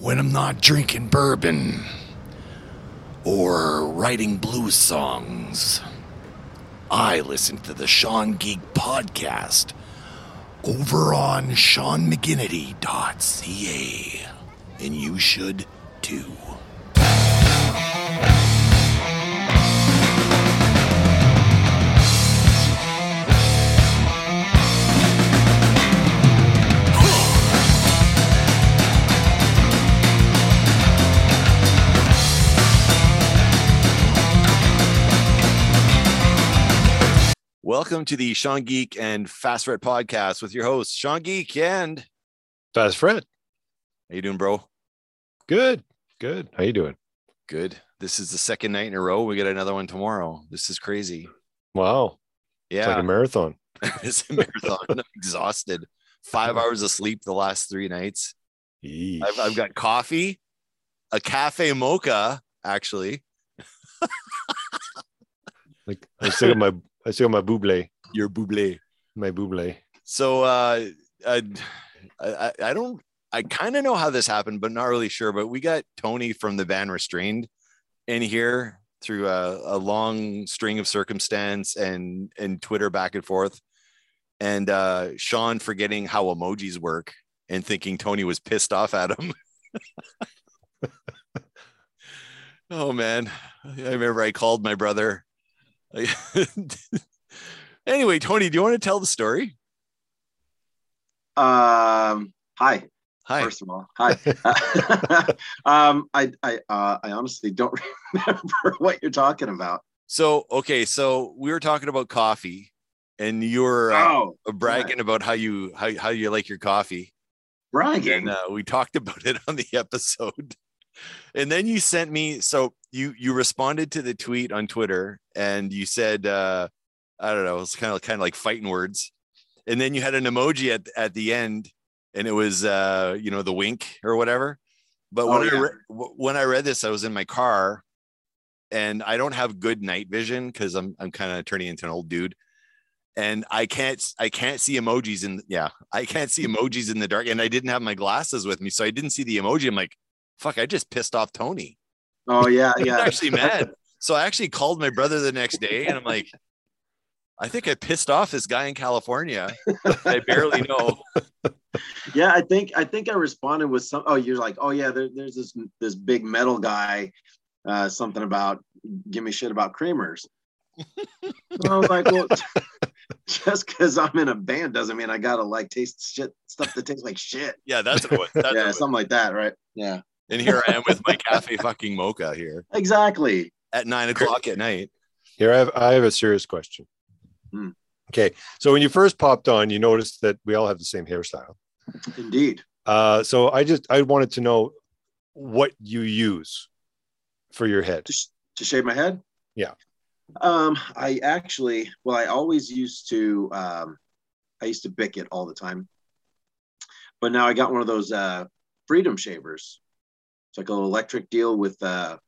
when I'm not drinking bourbon or writing blues songs, I listen to the Sean Geek podcast over on SeanMcGinnity.ca. And you should too. Welcome to the Sean Geek and Fast Fret podcast with your hosts, Sean Geek and Fast Fred. How you doing, bro? Good. Good. How you doing? Good. This is the second night in a row. We get another one tomorrow. This is crazy. Wow. Yeah. It's like a marathon. it's a marathon. I'm exhausted. Five hours of sleep the last three nights. I've, I've got coffee, a cafe mocha, actually. like I still got my I still my buble. Your buble. My buble. So uh, I, I, I don't, I kind of know how this happened, but not really sure. But we got Tony from the band Restrained in here through a, a long string of circumstance and and Twitter back and forth, and uh, Sean forgetting how emojis work and thinking Tony was pissed off at him. oh man, I remember I called my brother. anyway, Tony, do you want to tell the story? Um, hi. Hi. First of all, hi. um, I I uh, I honestly don't remember what you're talking about. So okay, so we were talking about coffee, and you were uh, Oh, bragging about how you how, how you like your coffee, bragging. and uh, we talked about it on the episode. And then you sent me so you you responded to the tweet on Twitter, and you said uh, I don't know, it was kind of kind of like fighting words, and then you had an emoji at at the end, and it was uh, you know the wink or whatever. But Oh, when I re- when I read this, I was in my car, and I don't have good night vision because I'm I'm kind of turning into an old dude, and I can't I can't see emojis in yeah I can't see emojis in the dark, and I didn't have my glasses with me, so I didn't see the emoji. I'm like, fuck, I just pissed off Tony. Oh yeah, I'm yeah. actually mad. So I actually called my brother the next day, and I'm like, I think I pissed off this guy in California. I barely know. yeah, I think I think I responded with some. Oh, you're like, oh yeah, there, there's this this big metal guy. Uh, something about give me shit about creamers. I was like, well, just because I'm in a band doesn't mean I gotta like taste shit stuff that tastes like shit. Yeah, that's what. That's yeah, was. something like that, right? Yeah, And here I am with my cafe fucking mocha here exactly. at nine o'clock at night. Here I have I have a serious question. Hmm. Okay. So when you first popped on, you noticed that we all have the same hairstyle. Indeed. Uh, so I just I wanted to know what you use for your head. to, sh- to shave my head? Yeah. Um, I actually, well, I always used to, um, I used to Bic it all the time, but now I got one of those uh, freedom shavers. Like a little electric deal with uh,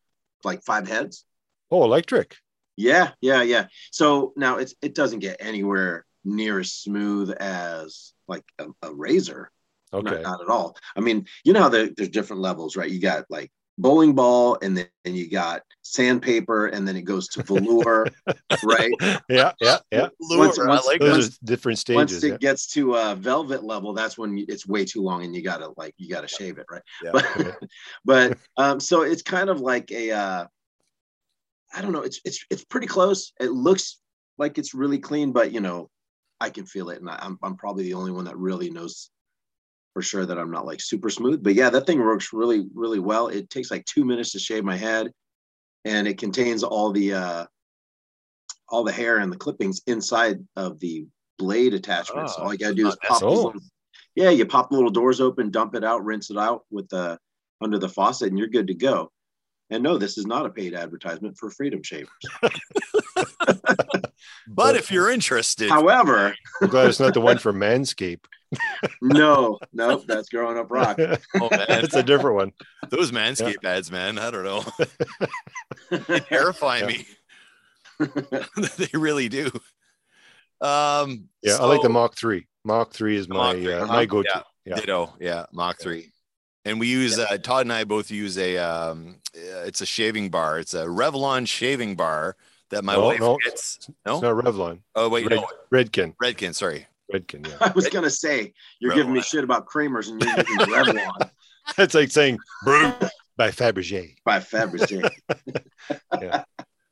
like five heads. Oh, electric. Yeah, yeah, yeah. So now it's it doesn't get anywhere near as smooth as like a, a razor. Okay. Not, not at all. I mean, you know how there, there's different levels, right? You got like bowling ball, and then and you got sandpaper, and then it goes to velour, right? Yeah, yeah, yeah. Once- Lure, once- like Those once- are different stages. Once it Yeah. gets to uh, velvet level, that's when it's way too long, and you gotta like you gotta shave it, right? Yeah. But but um, so it's kind of like a uh, I don't know. It's it's it's pretty close. It looks like it's really clean, but you know, I can feel it, and I, I'm I'm probably the only one that really knows for sure that I'm not like super smooth. But yeah, that thing works really really well. It takes like two minutes to shave my head, and it contains all the uh, all the hair and the clippings inside of the blade attachments. Oh, all you gotta do is pop. these little- yeah, you pop the little doors open, dump it out, rinse it out with the under the faucet, and you're good to go. And no, this is not a paid advertisement for Freedom Shavers. But if you're interested, However, I'm glad it's not the one for Manscape. No, no, that's Grown Up Rock. oh man, it's a different one. those Manscaped ads, man, I don't know, they terrify me. they really do. Um, Yeah, I like the so- Mach 3. Mach 3 is my 3, uh, uh-huh, my go-to. yeah. Yeah. Ditto, yeah, Mach three. and we use uh, Todd and I both use a um, uh, it's a shaving bar. It's a Revlon shaving bar that my No, wife no. gets. It's No, not Revlon. oh wait, Red, no, Redkin. Redken. Sorry, Redken. Yeah. I was gonna say you're giving me shit about creamers and you're using Revlon That's like saying Brut by Fabergé. by Fabergé. yeah.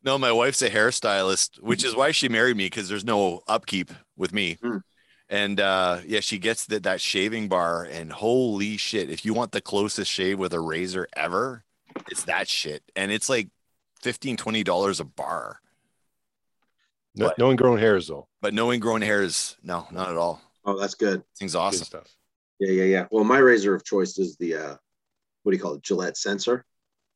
no, my wife's a hairstylist, which is why she married me because there's no upkeep with me. Hmm. And uh, yeah, she gets that that shaving bar, and holy shit! If you want the closest shave with a razor ever, it's that shit, and it's like 15 20 dollars a bar. No, What? no ingrown hairs though. But no ingrown hairs, no, not at all. Oh, that's good. Thing's Good awesome. stuff. Yeah, yeah, yeah. Well, my razor of choice is the uh what do you call it? Gillette sensor,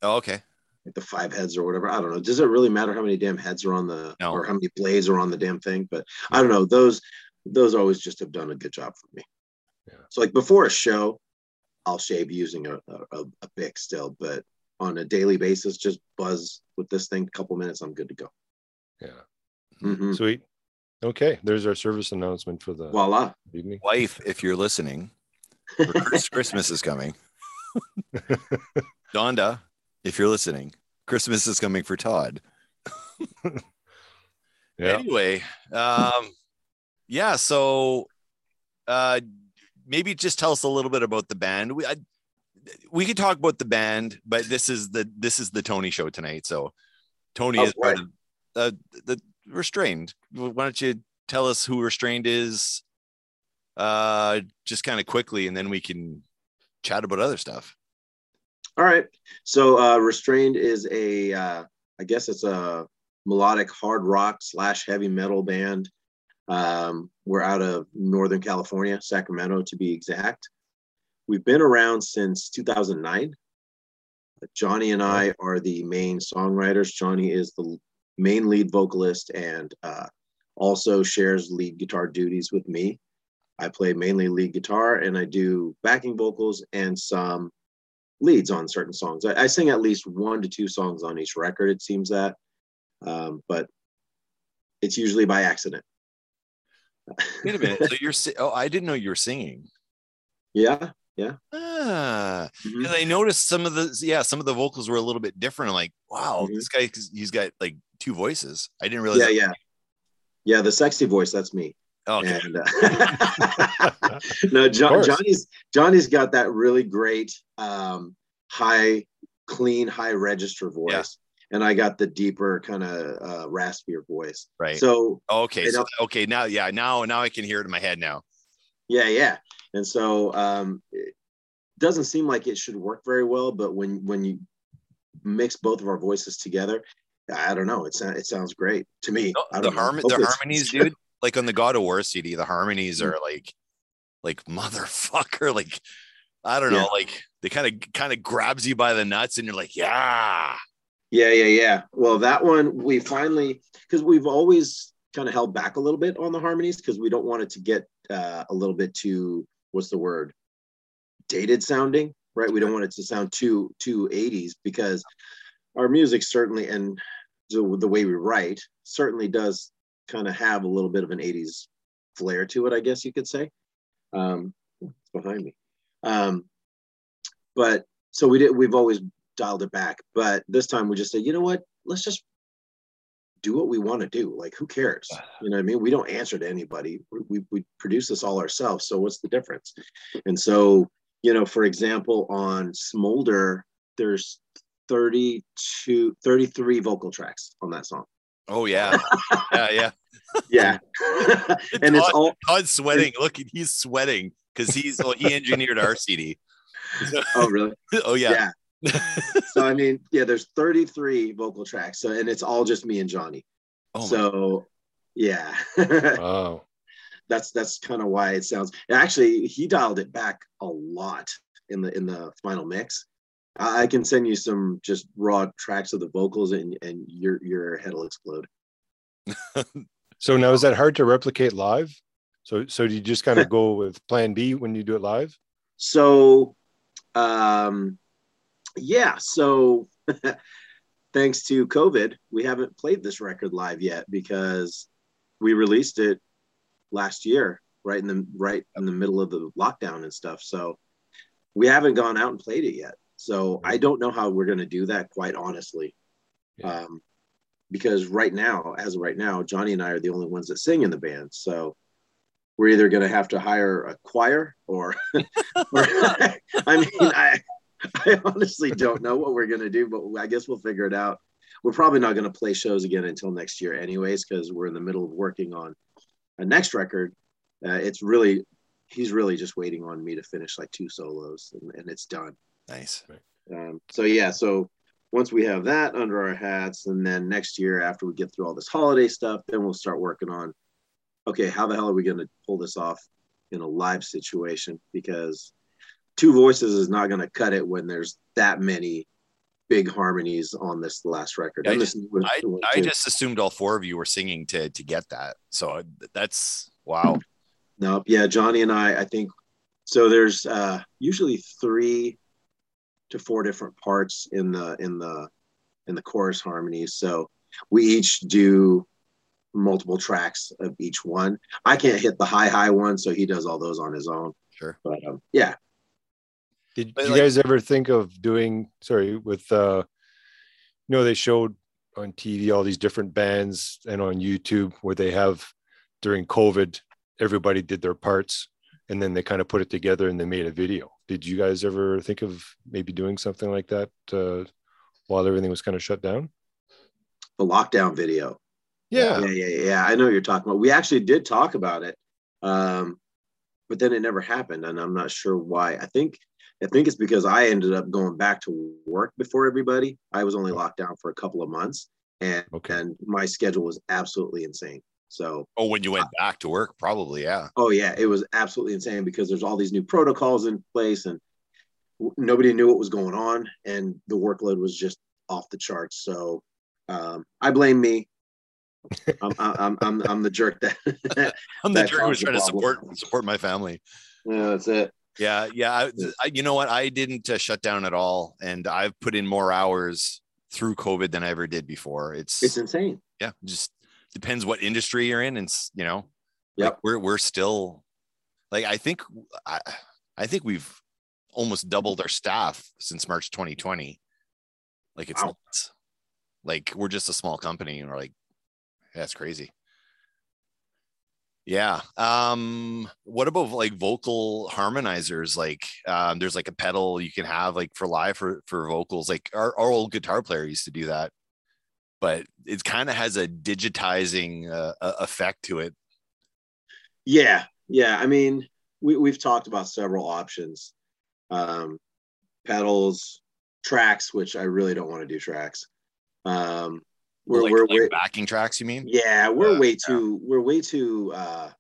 Oh, okay. like the five heads or whatever. I don't know. Does it really matter how many damn heads are on the No. or how many blades are on the damn thing? But I don't know. Those those always just have done a good job for me. Yeah. So like before a show, I'll shave using a, a, a Bic still, but on a daily basis, just buzz with this thing, A couple minutes, I'm good to go. Yeah. Mhm. Sweet. Okay. There's our service announcement for the Voila. evening. Wife, if you're listening, Christmas is coming. Donda, if you're listening, Christmas is coming for Todd. Yeah. Anyway, um, yeah. So, uh, maybe just tell us a little bit about the band. We I, we could talk about the band, but this is the this is the Tony show tonight. So, Tony Oh, is part of uh, the restrained. Why don't you tell us who restrained is? Uh, just kind of quickly, and then we can chat about other stuff. All right. So uh, Restrained is a, uh, I guess it's a melodic hard rock slash heavy metal band. Um, we're out of Northern California, Sacramento to be exact. We've been around since 2009. Johnny and I are the main songwriters. Johnny is the main lead vocalist and uh, also shares lead guitar duties with me. I play mainly lead guitar and I do backing vocals and some leads on certain songs. I, I sing at least one to two songs on each record, it seems that. Um, but it's usually by accident. Wait a minute. So you're oh, I didn't know you were singing. Yeah. Ah, Mhm. I noticed some of the yeah, some of the vocals were a little bit different. I'm like, wow, Mhm. this guy he's got like two voices. I didn't realize. Yeah, that- yeah. Yeah, the sexy voice, that's me. Oh, okay. And uh, no, John. Johnny's Johnny's got that really great um, high, clean, high register voice. Yeah. And I got the deeper, kind of uh, raspier voice. right. So okay. So, okay. Now, yeah. Now, now I can hear it in my head now. Yeah, yeah. And so um, it doesn't seem like it should work very well, but when when you mix both of our voices together, I don't know. It sounds it sounds great to me. I the don't know. harmon, Hope the harmonies, dude. Like on the God of War CD, the harmonies are like, like motherfucker. Like, I don't know. Yeah. Like they kind of kind of grabs you by the nuts, and you're like, yeah. Yeah, yeah, yeah. Well, that one we finally because we've always kind of held back a little bit on the harmonies because we don't want it to get uh, a little bit too what's the word dated sounding, right? We don't want it to sound too too 80s because our music certainly and the, the way we write certainly does kind of have a little bit of an 80s flair to it, I guess you could say. Um, it's behind me. Um, but so we did we've always dialed it back. But this time we just said, you know what? Let's just do what we want to do. Like, who cares? You know what I mean? We don't answer to anybody. We, we, produce this all ourselves. So what's the difference? And so, you know, for example, on Smolder, there's 32, 33 vocal tracks on that song. Oh yeah, yeah, yeah. Yeah. and it's Todd- all, Todd's sweating. Look, he's sweating because he's well, he engineered our CD. oh, really? oh yeah. So, I mean, yeah, there's 33 vocal tracks. So, and it's all just me and Johnny. Oh so, yeah. Wow. that's that's kind of why it sounds actually he dialed it back a lot in the in the final mix i I can send you some just raw tracks of the vocals and and your your head will explode So now is that hard to replicate live? So so do you just kind of go with plan B when you do it live? so um yeah so thanks to covid we haven't played this record live yet because we released it last year right in the right in the middle of the lockdown and stuff so we haven't gone out and played it yet. So I don't know how we're going to do that, quite honestly. Yeah. Um, because right now, as of right now, Johnny and I are the only ones that sing in the band. So we're either going to have to hire a choir or, or I mean, I, I honestly don't know what we're going to do, but I guess we'll figure it out. We're probably not going to play shows again until next year, anyways, because we're in the middle of working on a next record. Uh, it's really, he's really just waiting on me to finish like two solos and, and it's done. Nice. Um, so yeah, so once we have that under our hats, and then next year after we get through all this holiday stuff, then we'll start working on, okay, how the hell are we going to pull this off in a live situation? Because two voices is not going to cut it when there's that many big harmonies on this last record. I just- this I, I just assumed all four of you were singing to to get that. So that's wow. No, yeah, Johnny and I, I think so. There's uh, usually three to four different parts in the in the in the chorus harmonies. So we each do multiple tracks of each one. I can't hit the high high one, so he does all those on his own. Sure. But um, yeah, Did But you like- guys ever think of doing sorry with uh you know they showed on TV all these different bands and on YouTube where they have during COVID everybody did their parts and then they kind of put it together and they made a video. Did you guys ever think of maybe doing something like that uh, while everything was kind of shut down? the lockdown video. Yeah. yeah, yeah, yeah. I know what you're talking about. We actually did talk about it, um, but then it never happened, and I'm not sure why. I think I think it's because I ended up going back to work before everybody. I was only locked down for a couple of months, and Okay. and my schedule was absolutely insane. So, Oh, when you went back to work, probably, yeah. oh yeah, it was absolutely insane because there's all these new protocols in place, and w- nobody knew what was going on, and the workload was just off the charts. So, um, I blame me. I'm, I'm, I'm, I'm the jerk that I'm the That jerk who was caused the trying to support support my family. Yeah, that's it. Yeah, yeah. I, I, you know what? I didn't uh, shut down at all, and I've put in more hours through COVID than I ever did before. It's, It's insane. yeah, just depends what industry you're in, and you know, Yep. like we're we're still like I think I I think we've almost doubled our staff since March 2020. Like it's Wow. like we're just a small company, and we're like, that's crazy. Yeah. Um, what about like vocal harmonizers? Like um, there's like a pedal you can have like for live for for vocals. Like our, our old guitar player used to do that, but it kind of has a digitizing uh, uh, effect to it. Yeah, yeah. I mean, we we've talked about several options, um, pedals, tracks, which I really don't want to do tracks. Um, we're like, we're like way, backing tracks, you mean? yeah, we're Uh, way too we're way too uh,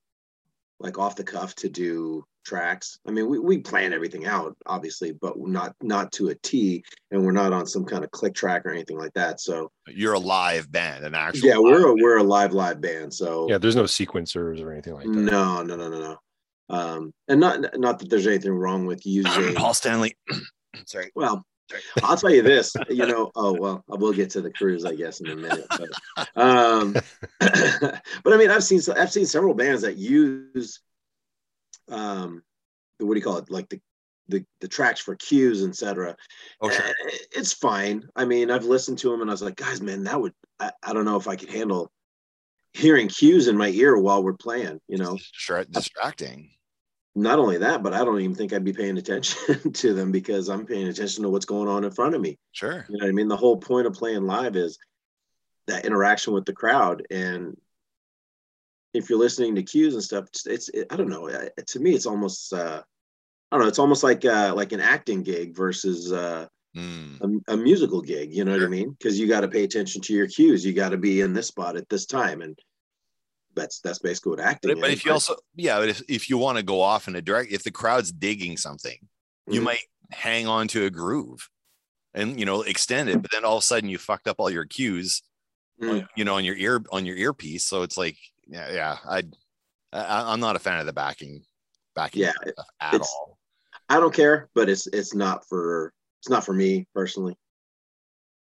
like off the cuff to do tracks. I mean, we we plan everything out obviously, but not not to a T, and we're not on some kind of click track or anything like that. So You're a live band, an actual. yeah, we're a, live we're a live live band. So Yeah, there's no sequencers or anything like that. No, no, no, no, no. Um, and not not that there's anything wrong with using. Paul Stanley. Sorry. Well, I'll tell you this. You know, oh well, I will get to the cruise, I guess, in a minute. But, um, but I mean, I've seen I've seen several bands that use um, the what do you call it, like the the, the tracks for cues, etc. Oh, sure. Eh, It's fine. I mean, I've listened to them and I was like, guys, man, that would I, I don't know if I could handle hearing cues in my ear while we're playing. You know, Distra- distracting. Not only that, but I don't even think I'd be paying attention to them because I'm paying attention to what's going on in front of me. Sure. You know what I mean? The whole point of playing live is that interaction with the crowd. And if you're listening to cues and stuff, it's, it's it, I don't know. I- To me, it's almost uh, I don't know. It's almost like uh, like an acting gig versus uh, Mm. a, a musical gig. You know what I mean? Because you got to pay attention to your cues. You got to be in this spot at this time, and that's that's basically what acting. But, but if you also, yeah, but if, if you want to go off in a direct, if the crowd's digging something, you Mhm. might hang on to a groove and, you know, extend it. But then all of a sudden you fucked up all your cues, Mm. you know, on your ear, on your earpiece. So it's like, yeah, yeah, I, I I'm not a fan of the backing, backing Yeah, stuff at all. I don't care, but it's it's not for it's not for me personally.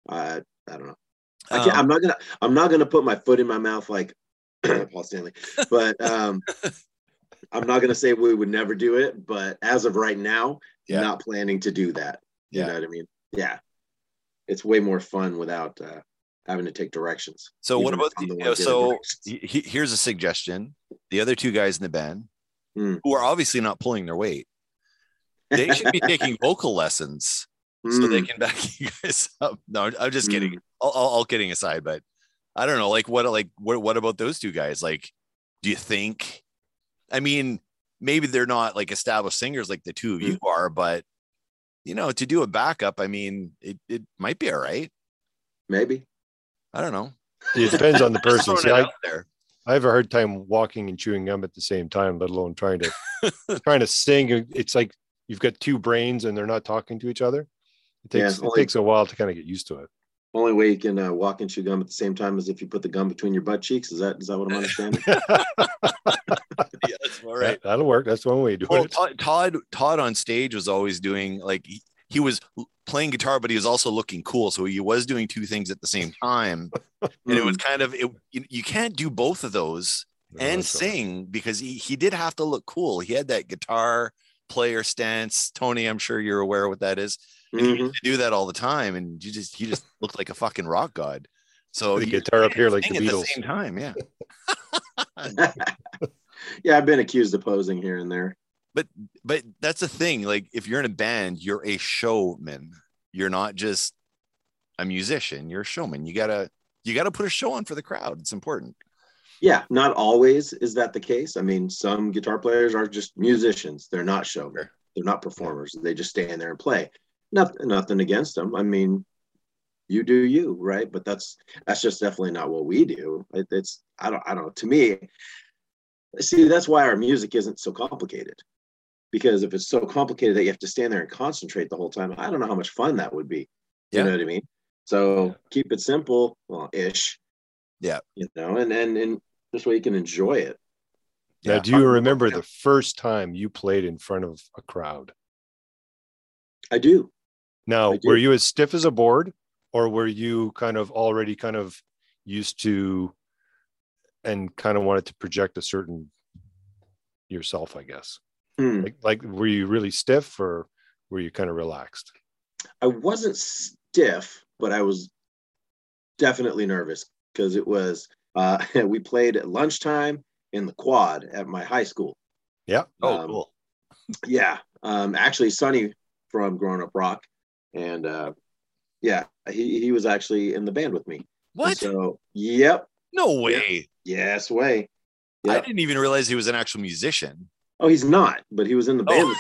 I I don't know. I can't, Um, I'm not gonna I'm not gonna put my foot in my mouth like Paul Stanley, but um, I'm not gonna say we would never do it. But as of right now, Yeah. not planning to do that. You Yeah. know what I mean? Yeah. It's way more fun without uh, having to take directions. So what about the, you know, so he- he- here's a suggestion. The other two guys in the band Hmm. who are obviously not pulling their weight, they should be taking vocal lessons so they Mm, can back you guys up. No, I'm just Mm. kidding. All, all, all kidding aside, but I don't know. Like what? Like what? What about those two guys? Like, do you think? I mean, maybe they're not like established singers like the two of Mm. you are, but you know, to do a backup, I mean, it it might be all right. maybe. I don't know. It depends on the person. See, I, there. I have a hard time walking and chewing gum at the same time, let alone trying to trying to sing. It's like you've got two brains and they're not talking to each other. It Yeah, takes it only- takes a while to kind of get used to it. Only way you can uh, walk and chew gum at the same time is if you put the gum between your butt cheeks. Is that is that what I'm understanding? Yeah, that's all right. That, that'll work. That's one way to do Well, it. Todd, Todd Todd on stage was always doing like he, he was playing guitar, but he was also looking cool. So he was doing two things at the same time, and it was kind of it, you, you can't do both of those No, and that's all right. sing because he he did have to look cool. He had that guitar player stance. Tony, I'm sure you're aware what that is. And he Mhm. used to do that all the time, and you just you just looked like a fucking rock god. So The you guitar up here like sing the at Beatles. the same time, yeah. yeah, I've been accused of posing here and there. but but that's the thing like if you're in a band you're a showman you're not just a musician you're a showman you gotta you gotta put a show on for the crowd it's important Yeah, not always is that the case. I mean, some guitar players are just musicians. They're not showmen. They're not performers. They just stand there and play. Nothing, nothing against them. I mean, you do you, right? But that's that's just definitely not what we do. It, it's I don't I don't know. To me, see that's why our music isn't so complicated. Because if it's so complicated that you have to stand there and concentrate the whole time, I don't know how much fun that would be. You know what I mean? So keep it simple, well, ish. Yeah. You know, and and and this way you can enjoy it. Now, do you remember the first time you played in front of a crowd? I do. Now, were you as stiff as a board, or were you kind of already kind of used to and kind of wanted to project a certain yourself, I guess? Hmm. Like, like were you really stiff or were you kind of relaxed? I wasn't stiff, but I was definitely nervous because it was uh, we played at lunchtime in the quad at my high school. Yeah. oh Um, cool Yeah, um, actually, Sonny from Grown Up Rock, and uh, yeah, he he was actually in the band with me. what So, yep, no way yes, way. i didn't even realize he was an actual musician Oh, he's not, but he was in the band.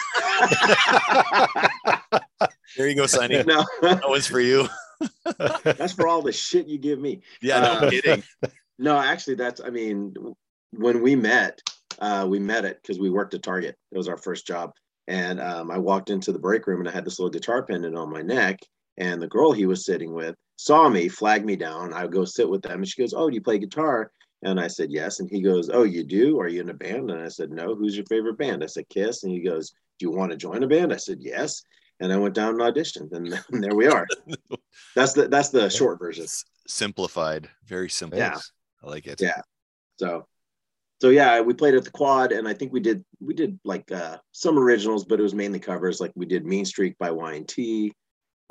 there you go sonny no, that was for you that's for all the shit you give me. yeah no Uh, kidding No, actually, that's, I mean, when we met, uh, we met it because we worked at Target. It was our first job. And um, I walked into the break room and I had this little guitar pendant on my neck. And the girl he was sitting with saw me, flagged me down. I would go sit with them. And she goes, Oh, do you play guitar? And I said, Yes. And he goes, Oh, you do? Are you in a band? And I said, No. Who's your favorite band? I said, Kiss. And he goes, Do you want to join a band? I said, Yes. And I went down and auditioned. And, and there we are. That's the that's the short version. simplified very simple Yeah. i like it Yeah. So, so yeah, we played at the quad, and I think we did we did like uh, some originals, but it was mainly covers. Like we did "Mean Streak" by Y&T,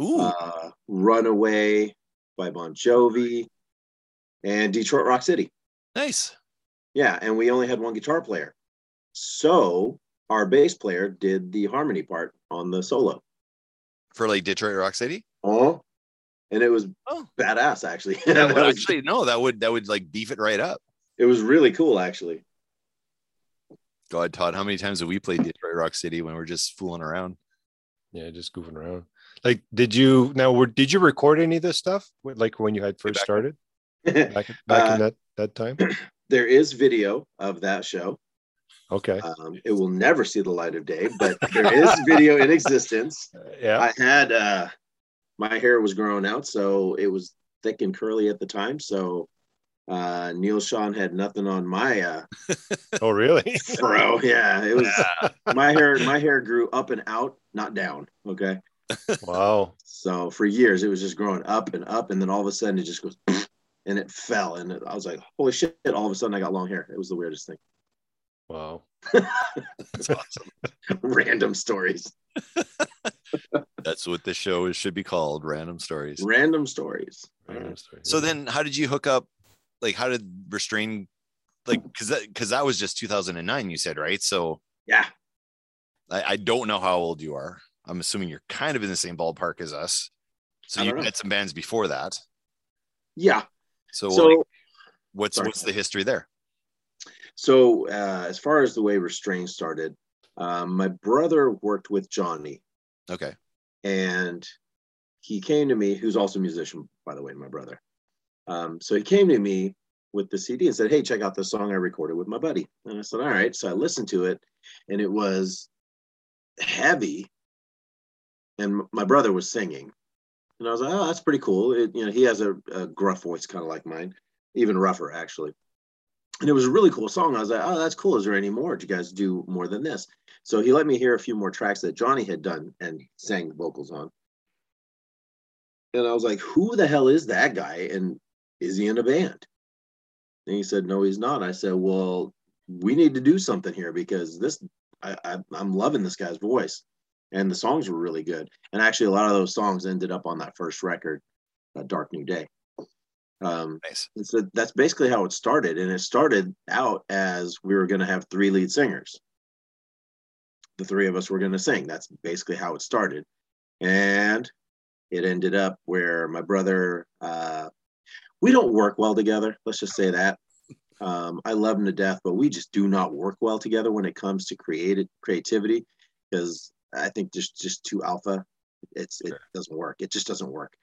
ooh uh, "Runaway" by Bon Jovi, and "Detroit Rock City." nice Yeah, and we only had one guitar player, so our bass player did the harmony part on the solo. for like detroit rock city Oh, and it was Oh. badass actually. that That would actually no that would that would like beef it right up it was really cool actually. God, Todd, how many times have we played Detroit Rock City when we're just fooling around? Yeah, just goofing around. Like, did you now? Were, did you record any of this stuff? Like when you had first back- started back back Uh, in that that time? there is video of that show. Okay. Um, it will never see the light of day, but there is video in existence. yeah. I had uh, my hair was growing out, so it was thick and curly at the time. So uh, Neal Schon had nothing on my uh, oh, really? Bro, Yeah, it was my hair. My hair grew up and out, not down. Okay, wow. so for years it was just growing up and up, and then all of a sudden it just goes and it fell, and I was like, "Holy shit!" All of a sudden I got long hair. It was the weirdest thing. Wow. That's awesome. Random stories. That's what the show is, should be called. Random stories. Random stories. Random story. So then, how did you hook up? Like, how did restrain? Like, because that because that was just 2009. You said right. So Yeah. I, I don't know how old you are. I'm assuming you're kind of in the same ballpark as us. So you know. met some bands before that. Yeah. So, So like, what's sorry. what's the history there? so uh, as far as the way restraint started, um, my brother worked with Johnny Okay. and he came to me, who's also a musician, by the way, my brother. Um, so he came to me with the CD and said, Hey, check out the song I recorded with my buddy. And I said, All right. So I listened to it and it was heavy. And my brother was singing. And I was like, Oh, that's pretty cool. It, you know, he has a, a gruff voice, kind of like mine, even rougher, actually. And it was a really cool song. I was like, Oh, that's cool. Is there any more? Do you guys do more than this? So he let me hear a few more tracks that Johnny had done and sang vocals on. And I was like, who the hell is that guy? And is he in a band? And he said, no, he's not. I said, well, we need to do something here because this, I, I, I'm loving this guy's voice. And the songs were really good. And actually, a lot of those songs ended up on that first record, uh, Dark New Day. Um, Nice. and so that's basically how it started. And it started out as we were going to have three lead singers. The three of us were going to sing. That's basically how it started. And it ended up where my brother, uh, we don't work well together. Let's just say that. Um, I love him to death, but we just do not work well together when it comes to creative creativity because I think just just too alpha. It's it Sure. doesn't work. It just doesn't work.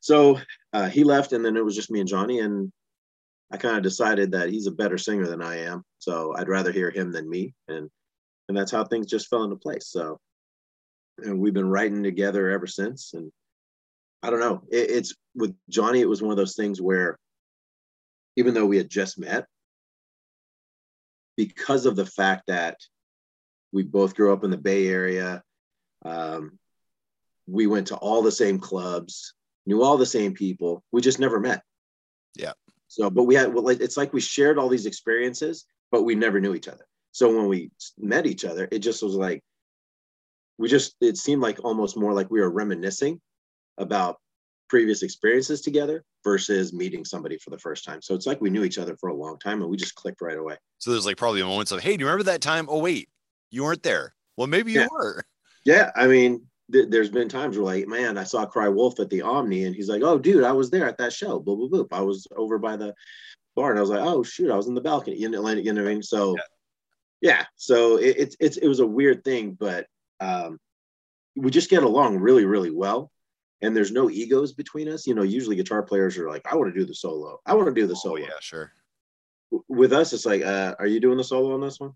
So uh, he left, and then it was just me and Johnny, and I kind of decided that he's a better singer than I am. So I'd rather hear him than me, and and that's how things just fell into place. So, and we've been writing together ever since. And I don't know, it, it's with Johnny. It was one of those things where, even though we had just met, because of the fact that we both grew up in the Bay Area, um, we went to all the same clubs, knew all the same people. We just never met. Yeah. So, but we had, well, like, it's like we shared all these experiences, but we never knew each other. So when we met each other, it just was like, we just, it seemed like almost more like we were reminiscing about previous experiences together versus meeting somebody for the first time. So it's like we knew each other for a long time and we just clicked right away. So there's like probably moments of, hey, do you remember that time? Oh wait, you weren't there. Well, maybe you Yeah. were. Yeah, I mean, th- there's been times where like, man, I saw Cry Wolf at the Omni, and he's like, "Oh, dude, I was there at that show." Boop boop boop. I was over by the bar, and I was like, "Oh shoot, I was in the balcony." You know, you know what I mean? So, yeah. So it, it's it's it was a weird thing, but um, we just get along really really well, and there's no egos between us. You know, usually guitar players are like, "I want to do the solo. I want to do the Oh solo." yeah, sure. With us, it's like, uh, "Are you doing the solo on this one?"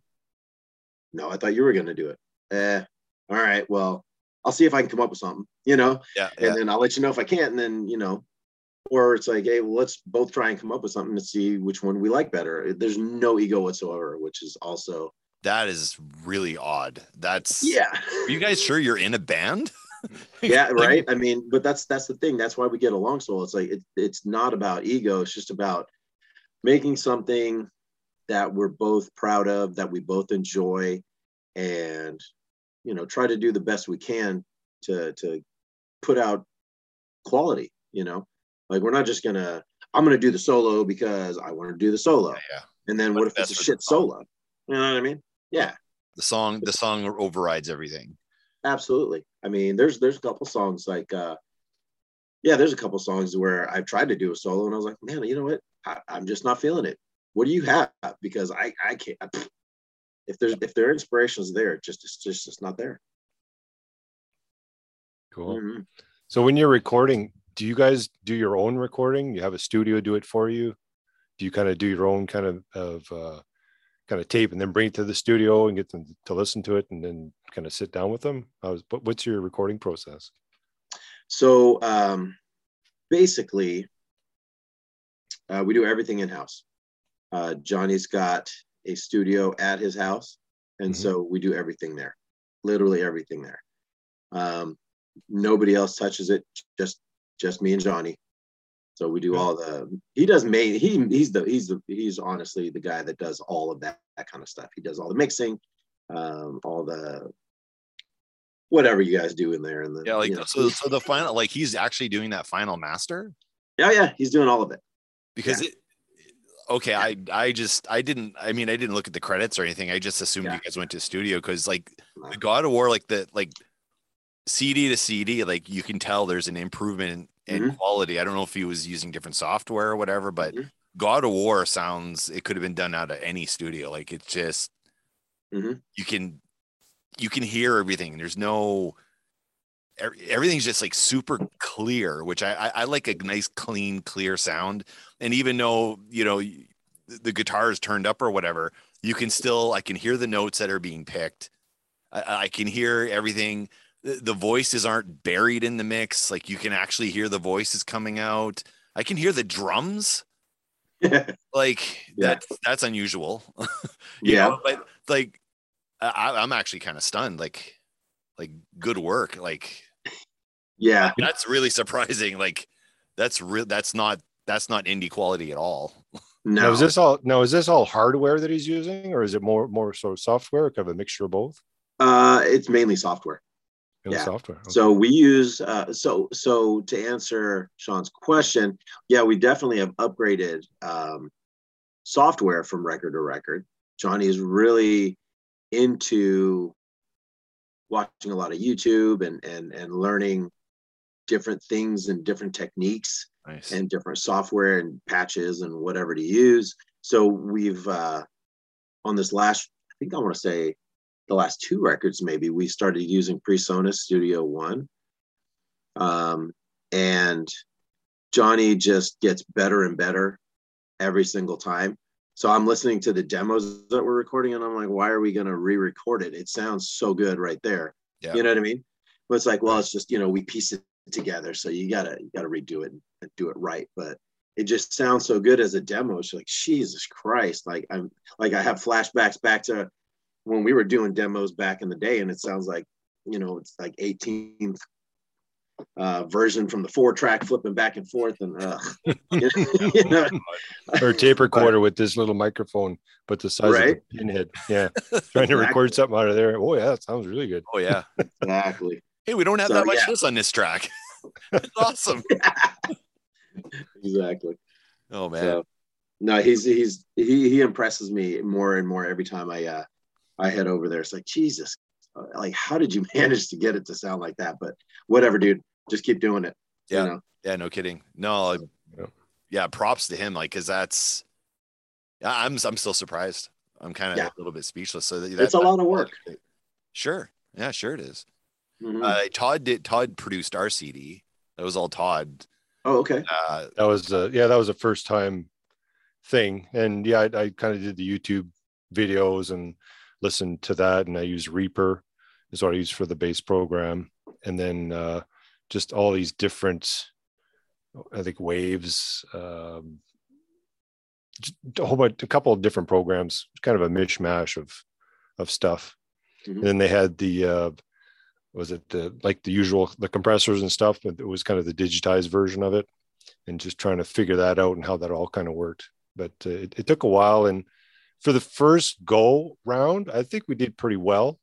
No, I thought you were going to do it. Eh, all right. Well, I'll see if I can come up with something, you know, Yeah, and yeah. then I'll let you know if I can't. And then, you know, or it's like, hey, well, let's both try and come up with something to see which one we like better. There's no ego whatsoever, which is also, That is really odd. That's yeah, Are you guys sure you're in a band? yeah, right. I mean, but that's that's the thing. That's why we get along so well. It's like it, it's not about ego. It's just about making something that we're both proud of, that we both enjoy, and you know, try to do the best we can to to put out quality. You know, like we're not just gonna. I'm gonna do the solo because I want to do the solo, Yeah. and then What's what if it's a shit solo? You know what I mean? Yeah. The song, the song overrides everything. Absolutely i mean there's there's a couple songs like uh yeah there's a couple songs where i've tried to do a solo and i was like man you know what I, i'm just not feeling it what do you have because i i can't if there's if their inspiration's there it just it's just it's not there cool. Mhm. So when you're recording, do you guys do your own recording? You have a studio do it for you? Do you kind of do your own kind of of uh, kind of tape and then bring it to the studio and get them to listen to it and then kind of sit down with them? What, what's your recording process? so um basically uh, we do everything in house uh johnny's got a studio at his house and Mhm. so we do everything there literally everything there um nobody else touches it just just me and johnny so we do all the he does main he he's the he's the he's honestly the guy that does all of that that kind of stuff he does all the mixing um all the whatever you guys do in there. And then Yeah, like you know. so. So the final, like he's actually doing that final master yeah, yeah, he's doing all of it. because it. Okay, I I just I didn't I mean I didn't look at the credits or anything. I just assumed Yeah. you guys went to studio because like the God of War, like the like CD to CD, like you can tell there's an improvement in Mm-hmm. quality. I don't know if he was using different software or whatever, but Mhm. God of War sounds it could have been done out of any studio. Like it's just Mhm. you can you can hear everything. There's no er- everything's just like super clear, which I, I I like a nice clean clear sound. And even though you know the guitar is turned up or whatever, you can still I can hear the notes that are being picked. I, I can hear everything. The, the voices aren't buried in the mix. Like you can actually hear the voices coming out. I can hear the drums. Like Yeah. that's that's unusual. Yeah. know, but like I, I'm actually kind of stunned. Like, like good work. Like Yeah. that's really surprising. Like that's real. That's not that's not indie quality at all. No. Now is this all No, is this all hardware that he's using, or is it more more sort of software, kind of a mixture of both? uh, it's mainly software. In the Yeah. software. Okay. So we use uh, so so to answer Sean's question, yeah, we definitely have upgraded um, software from record to record. Johnny is really into watching a lot of YouTube and and and learning different things and different techniques Nice. and different software and patches and whatever to use. So we've uh, on this last, I think I want to say the last two records, maybe we started using PreSonus Studio One, um, and Johnny just gets better and better every single time. So I'm listening to the demos that we're recording, and I'm like, why are we going to re-record it? It sounds so good right there. Yeah. You know what I mean? But it's like, well, it's just you know we piece it together, so you gotta you gotta redo it and do it right. But it just sounds so good as a demo. It's like Jesus Christ! Like I'm like I have flashbacks back to when we were doing demos back in the day, and it sounds like you know it's like 18th uh, version from the four track flipping back and forth, and uh, you know, or tape recorder with this little microphone, but the size Right. of a pinhead. Yeah, trying to record something out of there. Oh yeah, that sounds really good. Oh yeah. exactly. Hey, we don't have So, that much yeah. this on this track. It's awesome. exactly. Oh man. So, no, he's he's he he impresses me more and more every time I uh I head over there. It's like Jesus, uh, like how did you manage to get it to sound like that? But whatever, dude, just keep doing it. Yeah. You know? Yeah, no kidding. No, Yeah. yeah, props to him. Like, cause that's, yeah, I'm, I'm still surprised. I'm kind of Yeah. a little bit speechless. So that, It's a lot of work. Sure. Yeah, sure it is. Mhm. Uh, Todd did, Todd produced our CD. That was all Todd. oh, okay. Uh, That was uh, yeah, that was a first time thing, and yeah, I, I kind of did the YouTube videos and listened to that, and I use Reaper is what I use for the base program, and then uh, just all these different, I think waves, um, a whole bunch, a couple of different programs, kind of a mishmash of of stuff. Mhm. And then they had the uh, was it the like the usual the compressors and stuff, but it was kind of the digitized version of it, and just trying to figure that out and how that all kind of worked. But uh, it, it took a while, and for the first go round, I think we did pretty well.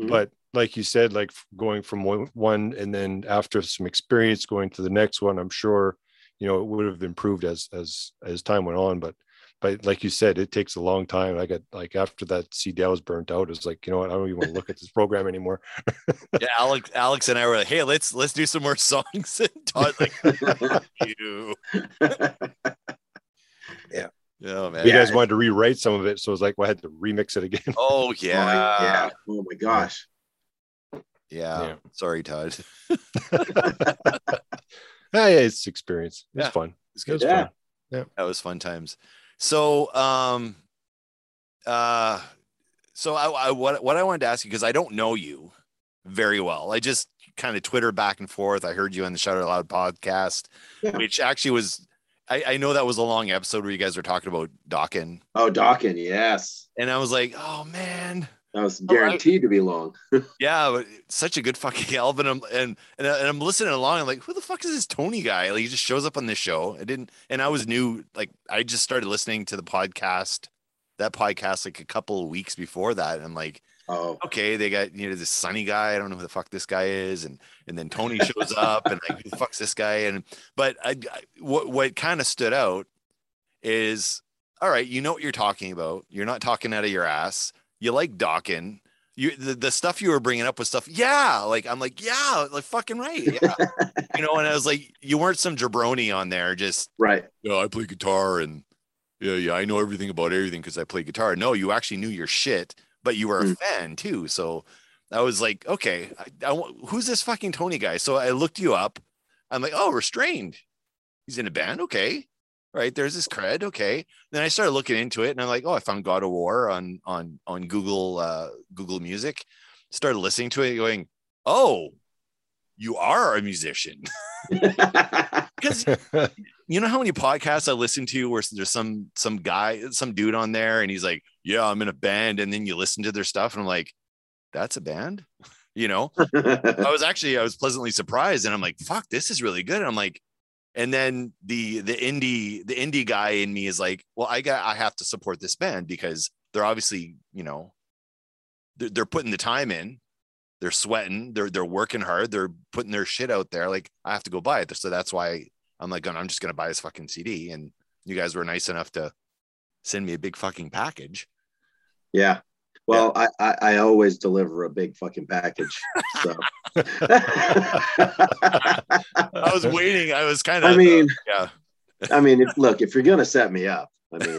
Mhm. But like you said, like going from one, one and then after some experience going to the next one, I'm sure you know it would have improved as as as time went on. But but like you said, it takes a long time. I got like after that CD was burnt out, it's like you know what, I don't even want to look at this program anymore. yeah, Alex, Alex and I were like, Hey, let's, let's do some more songs. And Todd's like, you. Oh man. You Yeah. guys wanted to rewrite some of it, so it was like well, I had to remix it again. Oh yeah. yeah. yeah. Oh my gosh. Yeah. Yeah. Sorry, Todd. Ah, yeah, it's experience. It's Yeah. fun. It's It good. was Yeah. fun. That was fun times. So, um, uh, so I, I what what I wanted to ask you because I don't know you very well. I just kind of Twitter back and forth. I heard you on the Shout Out Loud podcast, Yeah. which actually was. I, I know that was a long episode where you guys were talking about Dokken, Oh, Dokken's, yes. and I was like, oh man, That was Oh, I- guaranteed to be long. yeah, but such a good fucking album. And I'm, and, and, and I'm listening along. I'm like, who the fuck is this Tony guy? Like, he just shows up on this show. I didn't, and I was new. Like, I just started listening to the podcast, that podcast, like a couple of weeks before that. And I'm like, Oh, okay, they got you know this Sonny guy. I don't know who the fuck this guy is, and and then Tony shows up, and like who the fuck's this guy? And but I, I what what kind of stood out is all right. You know what you're talking about. You're not talking out of your ass. You like Dokken. You the, the stuff you were bringing up was stuff. Yeah, like I'm like yeah, like fucking right. Yeah, you know. And I was like, you weren't some jabroni on there. Just right. yeah, I play guitar and yeah, yeah, I know everything about everything because I play guitar. No, you actually knew your shit, but you were a Mm. fan too. So I was like, okay, I, I, who's this fucking Tony guy? So I looked you up. I'm like, oh, restrained. He's in a band. Okay. Right. There's this cred. Okay. Then I started looking into it and I'm like, oh, I found God of War on, on, on Google, uh, Google music, started listening to it going, oh, you are a musician. Because you know how many podcasts I listen to where there's some some guy, some dude on there, and he's like, "Yeah, I'm in a band," and then you listen to their stuff, and I'm like, "That's a band," you know. I was actually I was pleasantly surprised, and I'm like, "Fuck, this is really good." And I'm like, and then the the indie the indie guy in me is like, "Well, I got I have to support this band because they're obviously you know they're, they're putting the time in." They're sweating. They're they're working hard. They're putting their shit out there. Like I have to go buy it. So that's why I'm like, I'm just gonna buy this fucking CD. And you guys were nice enough to send me a big fucking package. yeah. Well, I, I I always deliver a big fucking package. So I was waiting. I was kind of. I mean, yeah. I mean, if, look, if you're gonna set me up, I mean,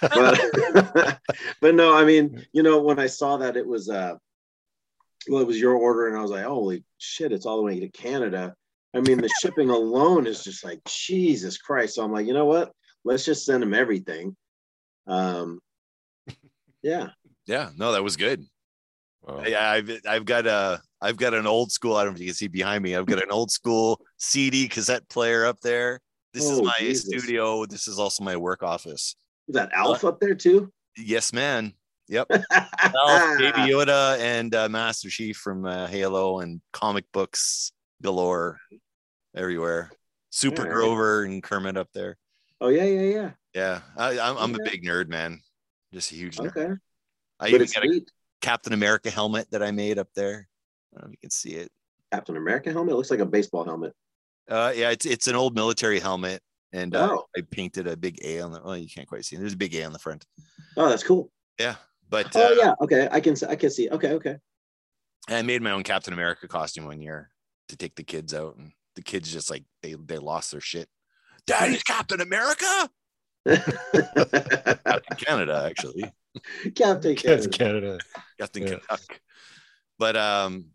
but but no, I mean, you know, when I saw that it was uh well, it was your order, and I was like, holy shit, it's all the way to Canada. I mean, the shipping alone is just like Jesus Christ. So I'm like, you know what? Let's just send them everything. Um, yeah. Yeah. No, that was good. Wow. Yeah, I've I've got a I've got an old school. I don't know if you can see behind me. I've got an old school CD cassette player up there. This is Oh, my Jesus. studio. This is also my work office. Is that Alf up there too? Yes, man. Yep. Ralph, Baby Yoda, and uh, Master Chief from uh, Halo, and comic books galore everywhere. Super right. Grover and Kermit up there. Oh yeah, yeah, yeah. Yeah, I, I'm, I'm a big nerd, man. Just a huge nerd. Okay. I but even got a. Captain America helmet that I made up there. I don't know if you can see it. Captain America helmet. It looks like a baseball helmet. Uh, yeah, it's it's an old military helmet, and uh, Oh. I painted a big A on the. Oh, you can't quite see. it. There's a big A on the front. Oh, that's cool. Yeah, but Oh uh, yeah. Okay, I can. I can see. Okay, okay. I made my own Captain America costume one year to take the kids out, and the kids just like they they lost their shit. Daddy's Captain America. Captain Canada, actually. Captain Yes, Canada. Canada. Captain Yeah. Canuck. But um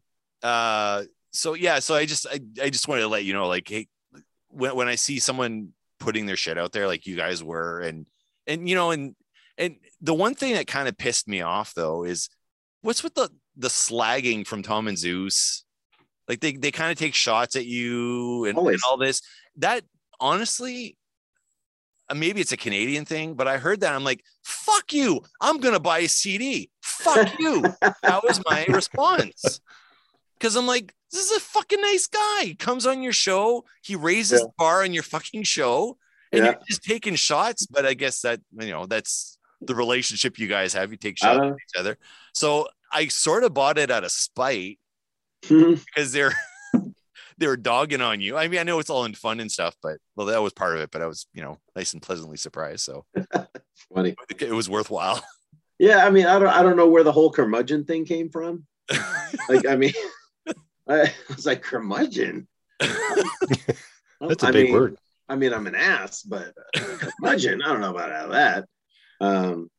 uh so yeah, so I just I, I just wanted to let you know, like, hey, when when I see someone putting their shit out there like you guys were, and and you know, and and the one thing that kind of pissed me off though is what's with the the slagging from Tom and Zeus? Like they they kind of take shots at you and, and all this. That honestly, uh, maybe it's a Canadian thing, but I heard that I'm like, fuck you. I'm gonna buy a CD. Fuck you. that was my response. Because I'm like, this is a fucking nice guy. He comes on your show, he raises Yeah. the bar on your fucking show, and Yeah. you're just taking shots. But I guess that you know, that's the relationship you guys have. You take shots don't at each other. So I sort of bought it out of spite. because they're they were dogging on you. I mean, I know it's all in fun and stuff, but well, that was part of it. But I was, you know, nice and pleasantly surprised. So Funny. it was worthwhile. Yeah, I mean, I don't, I don't know where the whole curmudgeon thing came from. Like, I mean, I was like curmudgeon. That's a I big mean, word. I mean, I'm an ass, but uh, curmudgeon. I don't know about all that. Um,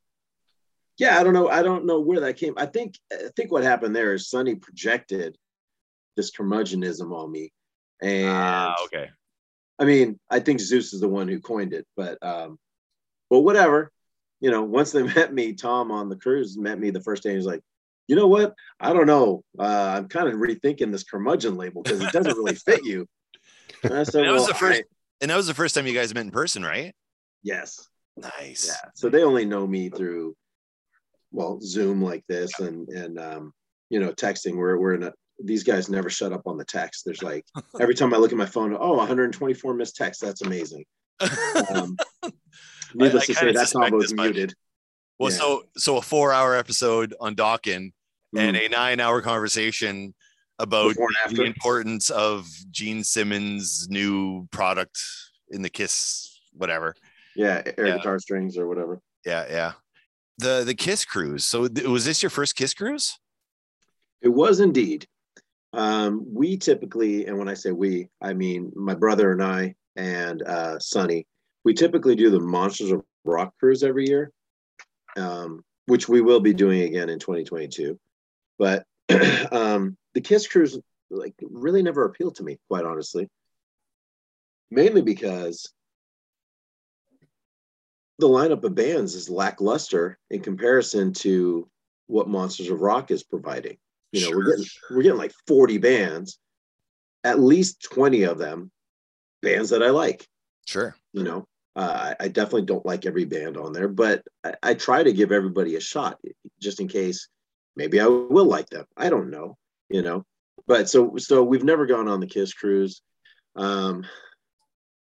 yeah, I don't know. I don't know where that came. I think, I think what happened there is Sonny projected this curmudgeonism on me, and Ah, okay. I mean, I think Zeus is the one who coined it, but um, but whatever. You know, once they met me, Tom on the cruise met me the first day. He's like, you know what? I don't know. Uh, I'm kind of rethinking this curmudgeon label because it doesn't really fit you. And I said, That was well, the first- all right. And that was the first time you guys met in person, right? Yes. Nice. Yeah. So they only know me through, well, Zoom like this and and um, you know, texting. We're we're in a. These guys never shut up on the text. There's like every time I look at my phone, oh, 124 missed texts. That's amazing. Um, needless I to say, that combo is muted. well, yeah. so so a four hour episode on Dokken, and Mm. a nine-hour conversation about the importance of Gene Simmons' new product in the Kiss, whatever. yeah, air Yeah. guitar strings or whatever. Yeah, yeah. The the Kiss cruise. So th- was this your first Kiss cruise? It was indeed. Um, we typically, and when I say we, I mean my brother and I and uh, Sonny. We typically do the Monsters of Rock cruise every year, um, which we will be doing again in 2022. But um, the Kiss cruise, like, really never appealed to me, quite honestly. Mainly because the lineup of bands is lackluster in comparison to what Monsters of Rock is providing. You know, we're getting we're getting like 40 bands, at least 20 of them bands that I like. Sure. You know, uh, I I definitely don't like every band on there, but I, I try to give everybody a shot just in case maybe I will like them. I don't know, you know. But so so we've never gone on the Kiss cruise. Um,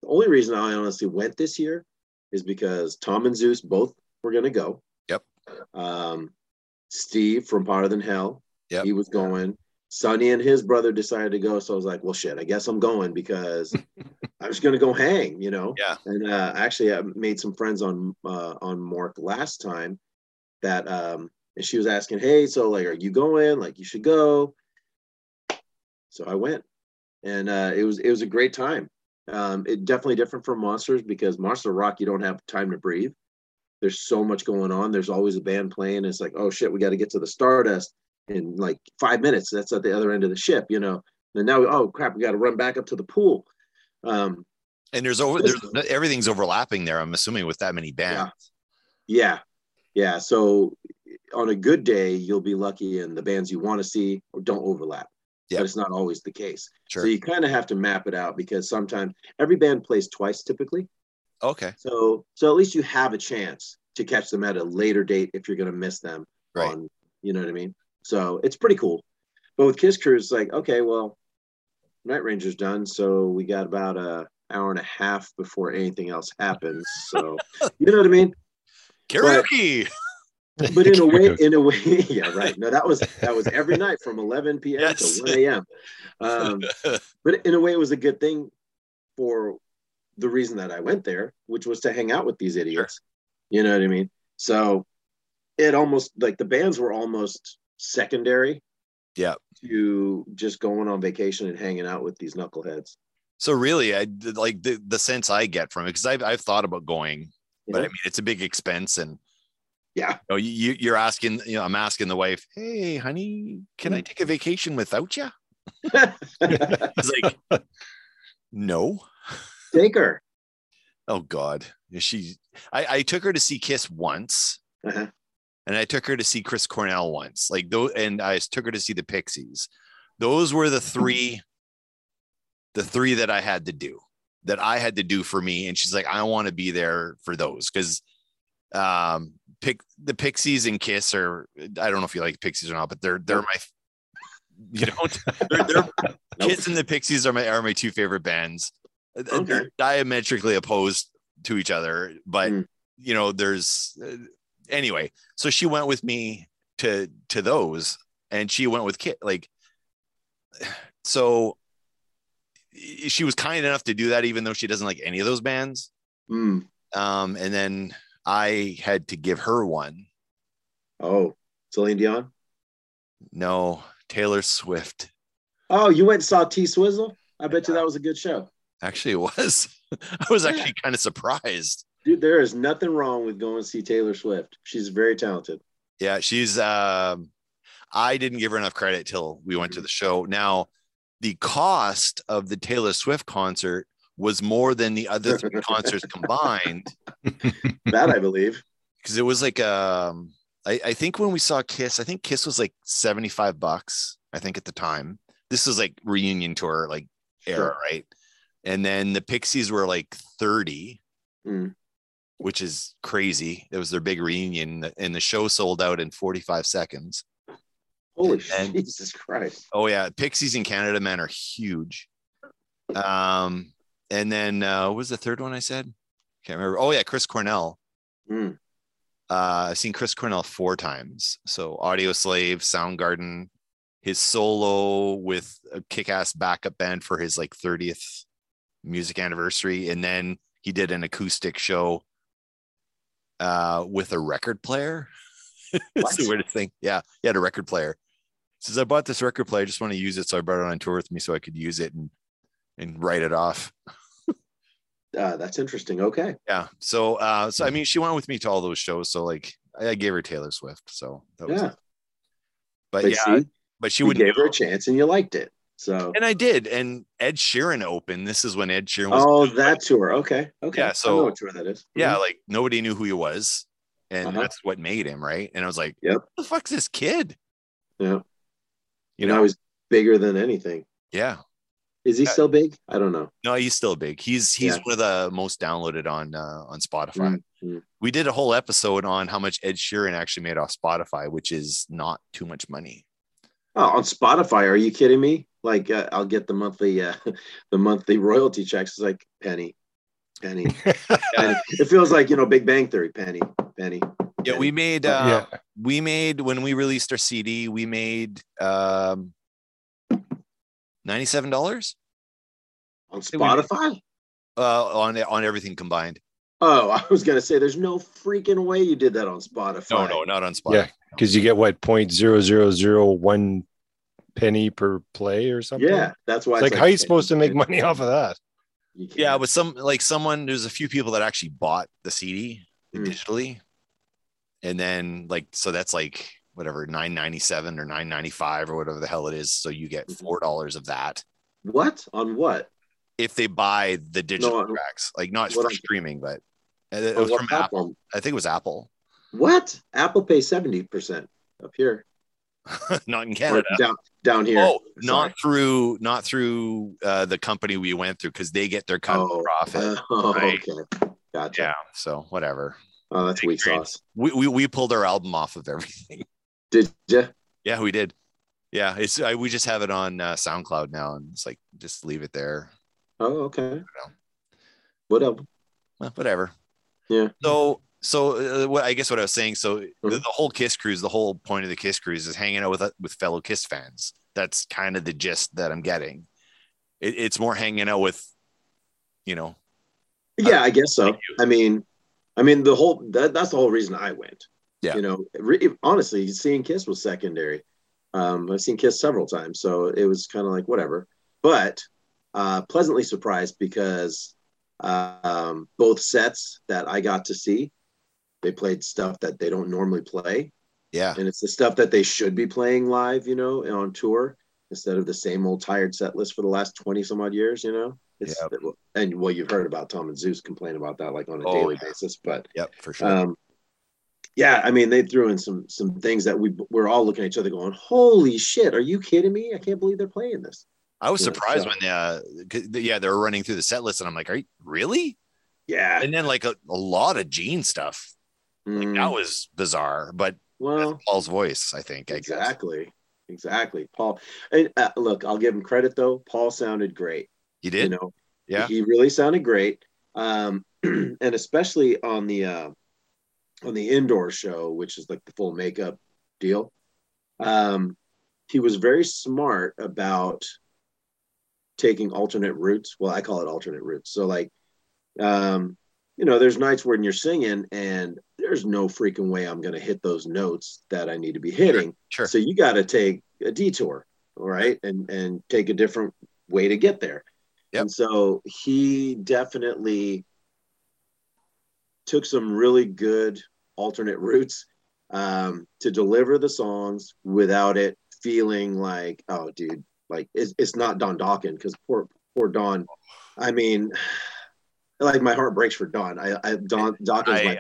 the only reason I honestly went this year is because Tom and Zeus both were going to go. Yep. Um, Steve from Potter Than Hell, Yep. he was going. Sonny and his brother decided to go, so I was like, "Well, shit, I guess I'm going because I'm just going to go hang," you know. Yeah. And uh, actually, I made some friends on uh, on Mark last time that, um, and she was asking, "Hey, so like, are you going? Like, you should go." So I went, and uh, it was it was a great time. Um, it definitely different from Monsters because Monster Rock you don't have time to breathe. There's so much going on. There's always a band playing. It's like, oh shit, we got to get to the Stardust in like five minutes. That's at the other end of the ship, you know. And now, oh crap, we got to run back up to the pool. Um, And there's over there's everything's overlapping there. I'm assuming with that many bands. yeah, yeah. So on a good day, you'll be lucky, and the bands you want to see don't overlap. Yep. But it's not always the case. Sure. So you kind of have to map it out because sometimes every band plays twice typically. okay. So so at least you have a chance to catch them at a later date if you're going to miss them Right. on you know what I mean. So it's pretty cool. But with Kiss Cruise, it's like okay, well, Night Ranger's done, so we got about a hour and a half before anything else happens. So you know what I mean. Karaoke. But in a way, in a way, yeah, right. No, that was that was every night from 11 p.m. Yes. to 1 a.m. Um, but in a way, it was a good thing for the reason that I went there, which was to hang out with these idiots. You know what I mean? So it almost like the bands were almost secondary yeah. to just going on vacation and hanging out with these knuckleheads. So really, I like the the sense I get from it because I've I've thought about going, You but I mean it's a big expense and Yeah. you know, you you're asking, you know, I'm asking the wife, hey, honey, can Hmm. I take a vacation without you? It's like, no. Take her. Oh God, she. I I took her to see Kiss once, Uh-huh. And I took her to see Chris Cornell once. Like those, and I took her to see the Pixies. Those were the three, the three that I had to do, that I had to do for me. And she's like, I want to be there for those because, um, pick the Pixies and Kiss are. I don't know if you like Pixies or not, but they're they're my. You don't. They're, they're. Kiss and the Pixies are my are my two favorite bands. Okay. They're diametrically opposed to each other, but Mm. you know, there's uh, anyway. So she went with me to to those, and she went with Kit. Like, so she was kind enough to do that, even though she doesn't like any of those bands. Mm. Um, and then I had to give her one. Oh, Celine Dion. No, Taylor Swift. Oh, you went and saw T Swizzle? I bet you that was a good show. Actually, it was. I was Yeah. actually kind of surprised. Dude, there is nothing wrong with going to see Taylor Swift. She's very talented. Yeah, she's um I didn't give her enough credit till we went to the show. Now, the cost of the Taylor Swift concert was more than the other three concerts combined That I believe. because it was like um I, I think when we saw Kiss, I think Kiss was like 75 bucks, I think at the time. This was like reunion tour like era, Sure. right? And then the Pixies were like 30, Mm. Which is crazy. It was their big reunion, and the show sold out in 45 seconds. Holy And- Jesus Christ. Oh yeah, Pixies in Canada, man, are huge. Um, and then uh, what was the third one I said? Can't remember. Oh yeah, Chris Cornell. Mm. Uh, I've seen Chris Cornell four times. So Audioslave, Soundgarden, his solo with a kick-ass backup band for his like 30th music anniversary, and then he did an acoustic show uh, with a record player. it's the What? weirdest thing. Yeah, he had a record player. He says I bought this record player. I just want to use it, so I brought it on tour with me so I could use it and and write it off. Uh, that's interesting. Okay. Yeah. So uh so I mean she went with me to all those shows. So like I, I gave her Taylor Swift. So that was Yeah. but But yeah, see, but she would gave her a chance and you liked it. So and I did. And Ed Sheeran opened. This is when Ed Sheeran was oh, that tour. Okay. Okay. Yeah, I so- know what tour that is. yeah, like nobody knew who he was. And Uh-huh. that's what made him, right? And I was like, Yep. what the fuck's this kid? Yeah. You You know, know, he's bigger than anything. yeah. Is he Yeah. still big? I don't know. No, he's still big. He's he's Yeah. one of the most downloaded on uh on Spotify. Mm, mm. We did a whole episode on how much Ed Sheeran actually made off Spotify, which is not too much money. Oh, on Spotify? Are you kidding me? Like, uh, I'll get the monthly, uh, the monthly royalty checks. It's like penny, penny, penny. It feels like you know, Big Bang Theory. Penny, penny. Yeah, we made uh, yeah. we made when we released our CD, we made um ninety-seven dollars on Spotify. uh on on everything combined. Oh, I was gonna say, there's no freaking way you did that on Spotify. No, no, not on Spotify. Yeah, because you get what point zero zero zero one penny per play or something. Yeah, that's why. It's like, how are you supposed to make money off of that? Yeah, but some like someone there's a few people that actually bought the CD Mm. digitally, and then like so that's like whatever nine ninety seven or nine ninety five or whatever the hell it is. So you get Mhm. four dollars of that what on what? if they buy the digital on- tracks, like not what for on- streaming, but it, it was what from Apple. I think it was Apple, What? Apple pays seventy percent up here. not in Canada. down down here. Oh, Sorry. not through not through uh, the company we went through because they get their cut Oh, profit. Oh, right? okay. Gotcha. Yeah, so whatever. Oh, that's weak sauce. We, we we pulled our album off of everything. Did you? Yeah, we did. Yeah, it's I, we just have it on uh, SoundCloud now, and it's like just leave it there. Oh, okay. know. Whatever. Well, whatever. Yeah. So so uh, what I guess what I was saying. So the, Mhm. the whole Kiss cruise, the whole point of the Kiss cruise is hanging out with uh, with fellow Kiss fans. That's kind of the gist that I'm getting. It, it's more hanging out with, you know, Yeah, I guess so. I mean, I mean the whole that, that's the whole reason I went. Yeah. You know, re, honestly, seeing Kiss was secondary. Um, I've seen Kiss several times, so it was kind of like whatever. But uh, pleasantly surprised because um, both sets that I got to see, they played stuff that they don't normally play, yeah, and it's the stuff that they should be playing live, you know, on tour instead of the same old tired set list for the last twenty some odd years, you know. It's, and well, you've heard about Tom and Zeus complain about that like on a Oh, daily yeah. basis, but yep, for sure. um, yeah, I mean, they threw in some some things that we we're all looking at each other going, "Holy shit, are you kidding me? I can't believe they're playing this." I was yeah, surprised so- when uh, yeah, they were running through the set list, and I'm like, are you really? Yeah, And then like a, a lot of Gene stuff. Like Mm, that was bizarre, but well, Paul's voice, I think. I guess. exactly, exactly. Paul, and, uh, look, I'll give him credit though. Paul sounded great. You did? You know, yeah. he really sounded great um and especially on the uh on the indoor show which is like the full makeup deal um he was very smart about taking alternate routes well i call it alternate routes so like um you know there's nights when you're singing and there's no freaking way i'm going to hit those notes that i need to be hitting Sure. so you got to take a detour right? and and take a different way to get there Yep. and so he definitely took some really good alternate routes um, to deliver the songs without it feeling like, oh, dude, like it's, it's not Don Dokken because poor poor Don. I mean, like my heart breaks for Don. I, I Don Dokken, I, my,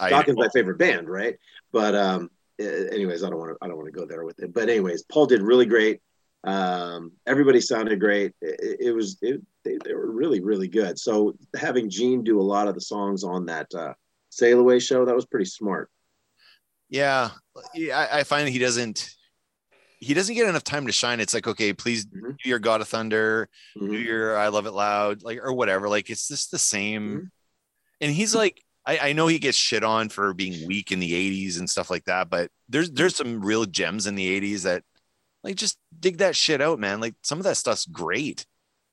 I, Dokken's my favorite band, right? But um, anyways, I don't want to I don't want to go there with it. But anyways, Paul did really great. Um, everybody sounded great. It, it was it, they, they were really really good. So having Gene do a lot of the songs on that uh, Sail Away show that was pretty smart. yeah, yeah, I, I find he doesn't. He doesn't get enough time to shine. It's like, okay, please Mhm. do your God of Thunder, do Mhm. your I Love It Loud, like or whatever. Like it's just the same. And he's like, I, I know he gets shit on for being weak in the 80s and stuff like that, but there's there's some real gems in the 80s that like just dig that shit out, man. Like some of that stuff's great.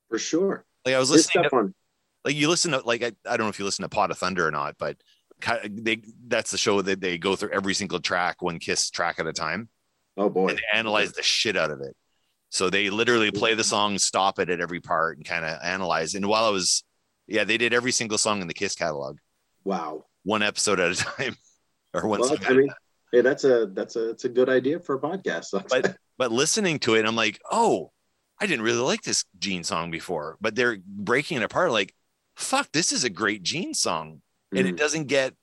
For sure. Like I was listening to, on like you listen to like I, I don't know if you listen to Pod of Thunder or not, but they that's the show that they go through every single track, one kiss track at a time, oh boy. and they analyze the shit out of it. So they literally play the song, stop it at every part, and kind of analyze. And while I was, yeah, they did every single song in the Kiss catalog, Wow. one episode at a time, or one. Well, I mean, hey, that's a that's a it's a good idea for a podcast. But but listening to it, I'm like, oh, I didn't really like this Gene song before, but they're breaking it apart. Like, fuck, this is a great Gene song, and it Mm. doesn't get,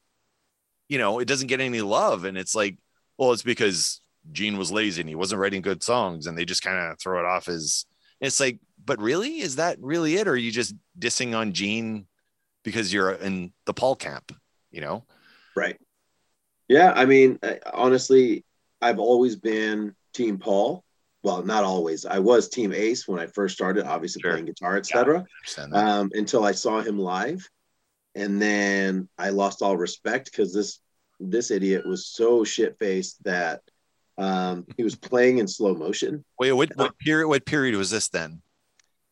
you know, it doesn't get any love, and it's like, well, it's because Gene was lazy and he wasn't writing good songs, and they just kind of throw it off as. It's like, but really, is that really it, or are you just dissing on Gene because you're in the Paul camp? You know, Right. Yeah, I mean, uh, honestly, I've always been Team Paul. Well, not always. I was Team Ace when I first started, obviously Sure. playing guitar, etc. That. Um, until I saw him live, and then I lost all respect because this this idiot was so shit faced that um, he was playing in slow motion. Wait, what, what period? What period was this then?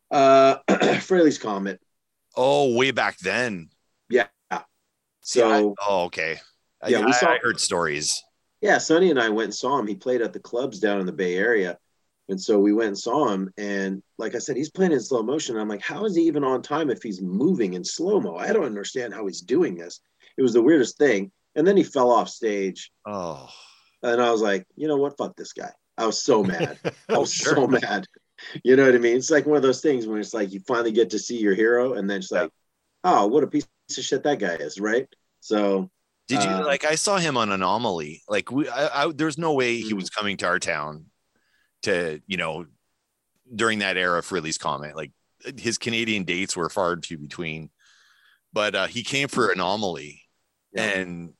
Uh, Frehley's Comet. Oh, way back then. Yeah. See, I- So oh, okay. I- Yeah, we saw- I heard stories. yeah, Sonny and I went and saw him. He played at the clubs down in the Bay Area. And so we went and saw him. And like I said, he's playing in slow motion. I'm like, how is he even on time if he's moving in slow mo? I don't understand how he's doing this. It was the weirdest thing. And then he fell off stage. Oh, And I was like, you know what? Fuck this guy. I was so mad. I was sure. so mad. You know what I mean? It's like one of those things when it's like you finally get to see your hero, and then it's like, oh, what a piece of shit that guy is, right? So Did you Uh, like? I saw him on Anomaly. Like, we, I, I, there's no way he was coming to our town to, you know, during that era of Frehley's Comet. Like, his Canadian dates were far and few between. But uh, he came for Anomaly, Yeah. and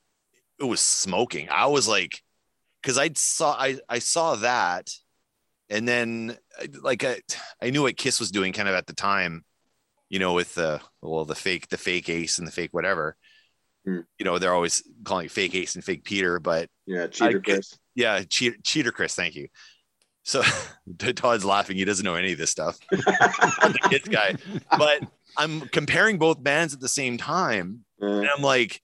it was smoking. I was like, because I saw, I, I saw that, and then like I, I knew what Kiss was doing kind of at the time, you know, with the well, the fake, the fake Ace and the fake whatever. Hmm. You know, they're always calling it fake Ace and fake Peter, but yeah, cheater get- Chris. yeah, cheater, cheater Chris, thank you. So Todd's laughing; he doesn't know any of this stuff. I'm the kids guy, but I'm comparing both bands at the same time, Uh, and I'm like,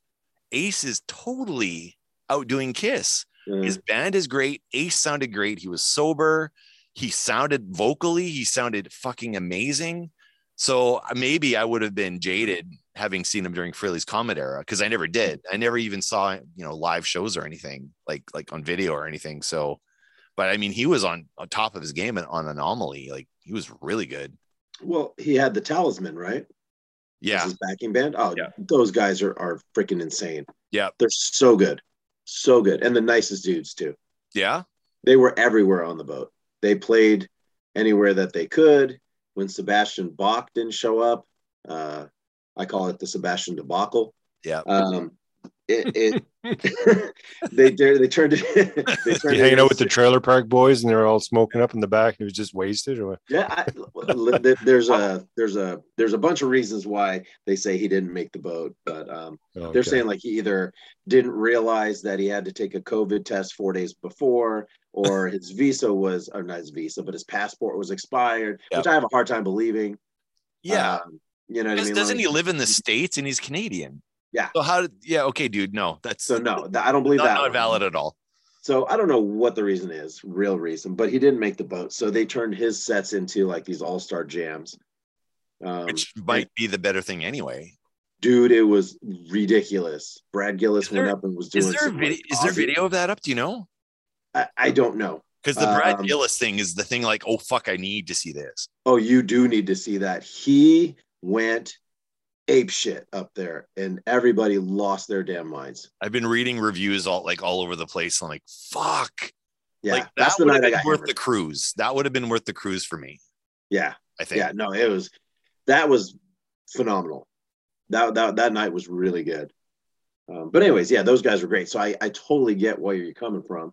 Ace is totally outdoing Kiss. Uh, His band is great. Ace sounded great. He was sober. He sounded vocally, he sounded fucking amazing. So uh, maybe I would have been jaded having seen him during Frehley's Comet era because I never did. I never even saw you know live shows or anything like like on video or anything. So, but I mean, he was on on top of his game and on Anomaly. Like he was really good. well, he had the Talisman, right? Yeah, his backing band. Oh, Yeah. those guys are are freaking insane. Yeah. they're so good, so good, and the nicest dudes too. yeah. They were everywhere on the boat. They played anywhere that they could. When Sebastian Bach didn't show up, uh, I call it the Sebastian debacle. Yeah. Um, it, it they they they turned it. they You turned it hanging out with the trailer park boys and they're all smoking up in the back and he was just wasted or what? Yeah, I, there's a there's a there's a bunch of reasons why they say he didn't make the boat, but um, Oh, they're saying like he either didn't realize that he had to take a COVID test four days before, or his visa was or not his visa, but his passport was expired, Yep. which I have a hard time believing. Yeah. Um, you know what I mean? doesn't Like, he live in the states and he's Canadian? Yeah. So how? Did, yeah. Okay, dude. No, that's So no, I don't believe not, that. not one. valid at all. So I don't know what the reason is, real reason, but he didn't make the boat. So they turned his sets into like these all star jams. Um, Which might be the better thing anyway. dude, it was ridiculous. Brad Gillis there- went up and was doing. Is there a video? like, Is there video of that up? Do you know? I, I don't know. Because the Brad Um, Gillis thing is the thing. Like, oh fuck, I need to see this. Oh, you do need to see that. He went ape shit up there, and everybody lost their damn minds. I've been reading reviews all like all over the place. I'm like, fuck. Yeah, like that's that the would have been worth hammered. the cruise. That would have been worth the cruise for me. Yeah, I think. yeah, no, it was that was phenomenal. That that that night was really good. Um, but anyways, yeah, those guys were great. So I I totally get where you're coming from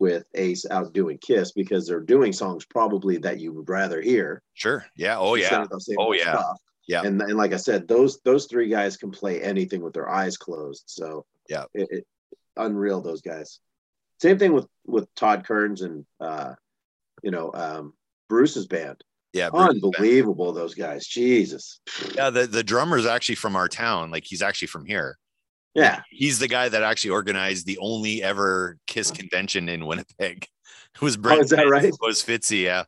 with Ace outdoing Kiss because they're doing songs probably that you would rather hear. Sure. Yeah. Oh yeah. of the same Oh, yeah. stuff. Yeah. And, and like I said, those those three guys can play anything with their eyes closed. So Yeah. it, it unreal those guys. Same thing with with Todd Kearns and uh, you know um, Bruce's band. Yeah, Unbelievable those guys. Jesus. Yeah, the the drummer's actually from our town. Like he's actually from here. Yeah. He's the guy that actually organized the only ever Kiss convention in Winnipeg. It was Brent. Oh, is that right? Was Fitzy? Yeah,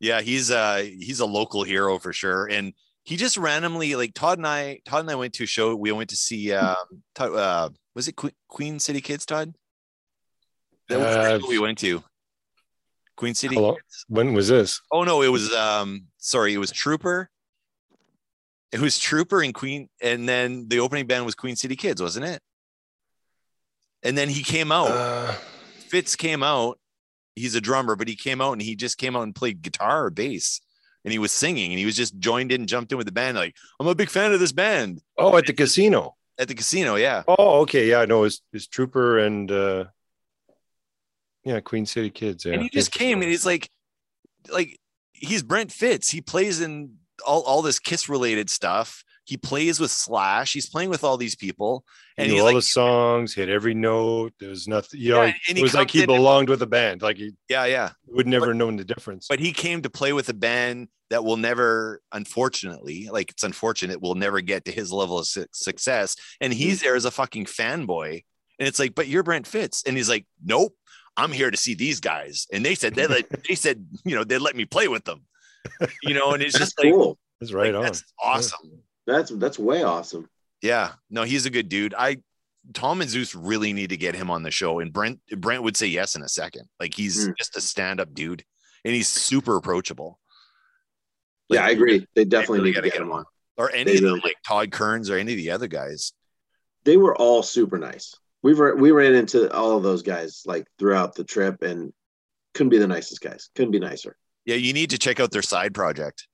yeah. He's uh he's a local hero for sure, and he just randomly like Todd and I. Todd and I went to a show. We went to see. Um, Todd, uh, was it Que- Queen City Kids? Todd. That was the Uh, show we went to. Queen City. When was this? Oh no, it was um sorry, it was Trooper. It was Trooper and Queen, and then the opening band was Queen City Kids, wasn't it? And then he came out. Uh, Fitz came out. He's a drummer, but he came out and he just came out and played guitar or bass. And he was singing and he was just joined in, jumped in with the band. Like, I'm a big fan of this band oh, at the casino. at the casino. Yeah. Oh, okay. Yeah, no, it's, it's Trooper and uh yeah, Queen City Kids. Yeah. and he just came and he's like like he's brent fitz he plays in all, all this kiss related stuff he plays with slash he's playing with all these people and He and knew all like the songs, hit every note. There was nothing, you know, Yeah, and it was like he in and- belonged with a band. Like he yeah yeah would never known the difference. but he came to play with a band that will never unfortunately like it's unfortunate will never get to his level of su- success and he's mm-hmm. there as a fucking fanboy and it's like but you're brent fitz and he's like nope i'm here to see these guys and they said they let they said you know they let me play with them you know and it's That's just like cool. That's right like, on. that's awesome That's that's way awesome. Yeah, no, he's a good dude. I Tom and Zeus really need to get him on the show, and Brent Brent would say yes in a second. Like he's Mm. just a stand up dude, and he's super approachable. yeah, I agree. They they definitely really need to get him on. Or any of them, like Todd Kearns or any of the other guys. They were all super nice. We were we ran into all of those guys like throughout the trip and couldn't be the nicest guys. Couldn't be nicer. Yeah, you need to check out their side project.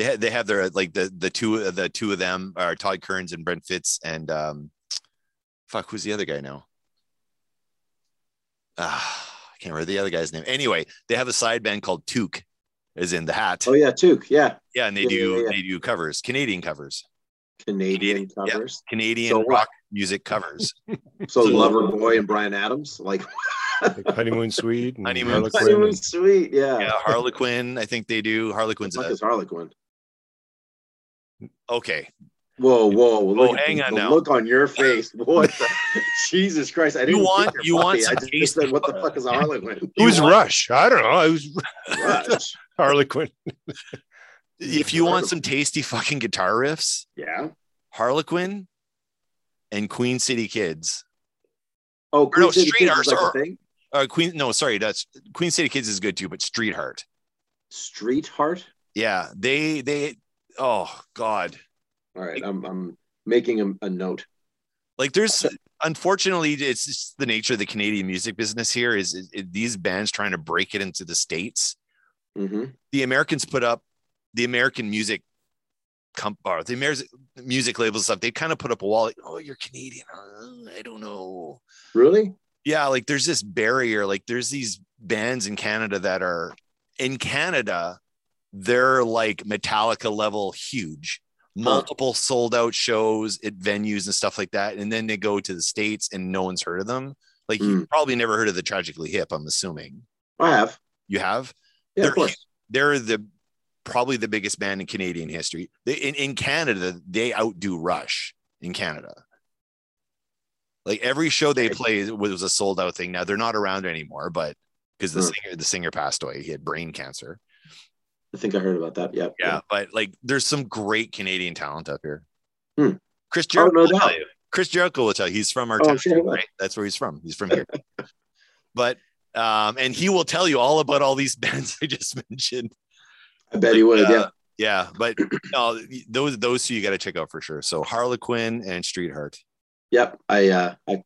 They had they have their like the the two the two of them are Todd Kearns and Brent Fitz and um, fuck who's the other guy now? Ah, I can't remember the other guy's name. Anyway, they have a side band called Took, is in the hat. Oh yeah, Took. Yeah, Yeah, and they Yeah, do yeah, yeah. they do covers, Canadian covers, Canadian Canadian, yeah. covers. Canadian So what? rock music covers. So So- Loverboy and Bryan Adams, like Like Honeymoon Suite Honeymoon Harlequin Honeymoon and- Sweet. Yeah. yeah, Harlequin. I think they do. Harlequin's What the a, is Harlequin? Okay. Whoa, whoa! Look Oh, hang on now. look on your face. What? The, Jesus Christ! I didn't You want- you want funny. I some just said, "What the fuck is a Harlequin?" Who's Rush? I don't know. It was Rush. Harlequin. If you want some tasty fucking guitar riffs, Yeah. Harlequin and Queen City Kids. Oh, Queen no, City Street Kids Arts is like a thing. Uh, Queen. No, sorry, that's Queen City Kids is good too, but Street Heart. Street Heart. Yeah, they they. Oh God, All right, I'm I'm making a, a note. like there's unfortunately it's just the nature of the Canadian music business here is, is- is these bands trying to break it into the states. hmm the Americans put up the American music comp or the American music labels stuff. They kind of put up a wall. Like, oh, you're Canadian. I don't know. Really? Yeah, like there's this barrier. Like there's these bands in Canada that are in Canada. They're like Metallica level huge, multiple sold out shows at venues and stuff like that. And then they go to the states and no one's heard of them. Like you've probably never heard of the Tragically Hip. I'm assuming I have. you have Yeah, They're of course. they're the probably the biggest band in Canadian history. They, in, in Canada, they outdo Rush in Canada. Like every show they play was a sold out thing. Now they're not around anymore, but because the Hmm. singer the singer passed away, he had brain cancer. I think I heard about that. Yeah. Yeah, but like there's some great Canadian talent up here. Hmm. Chris Oh, Jericho no will doubt. tell you. Chris Jericho will tell you he's from our Oh, town, sure right? That's where he's from. He's from here. but um, and he will tell you all about all these bands I just mentioned. I bet he would. Uh, yeah. yeah, but no, those those two you got to check out for sure. So Harlequin and Street Heart. Yep. I uh I,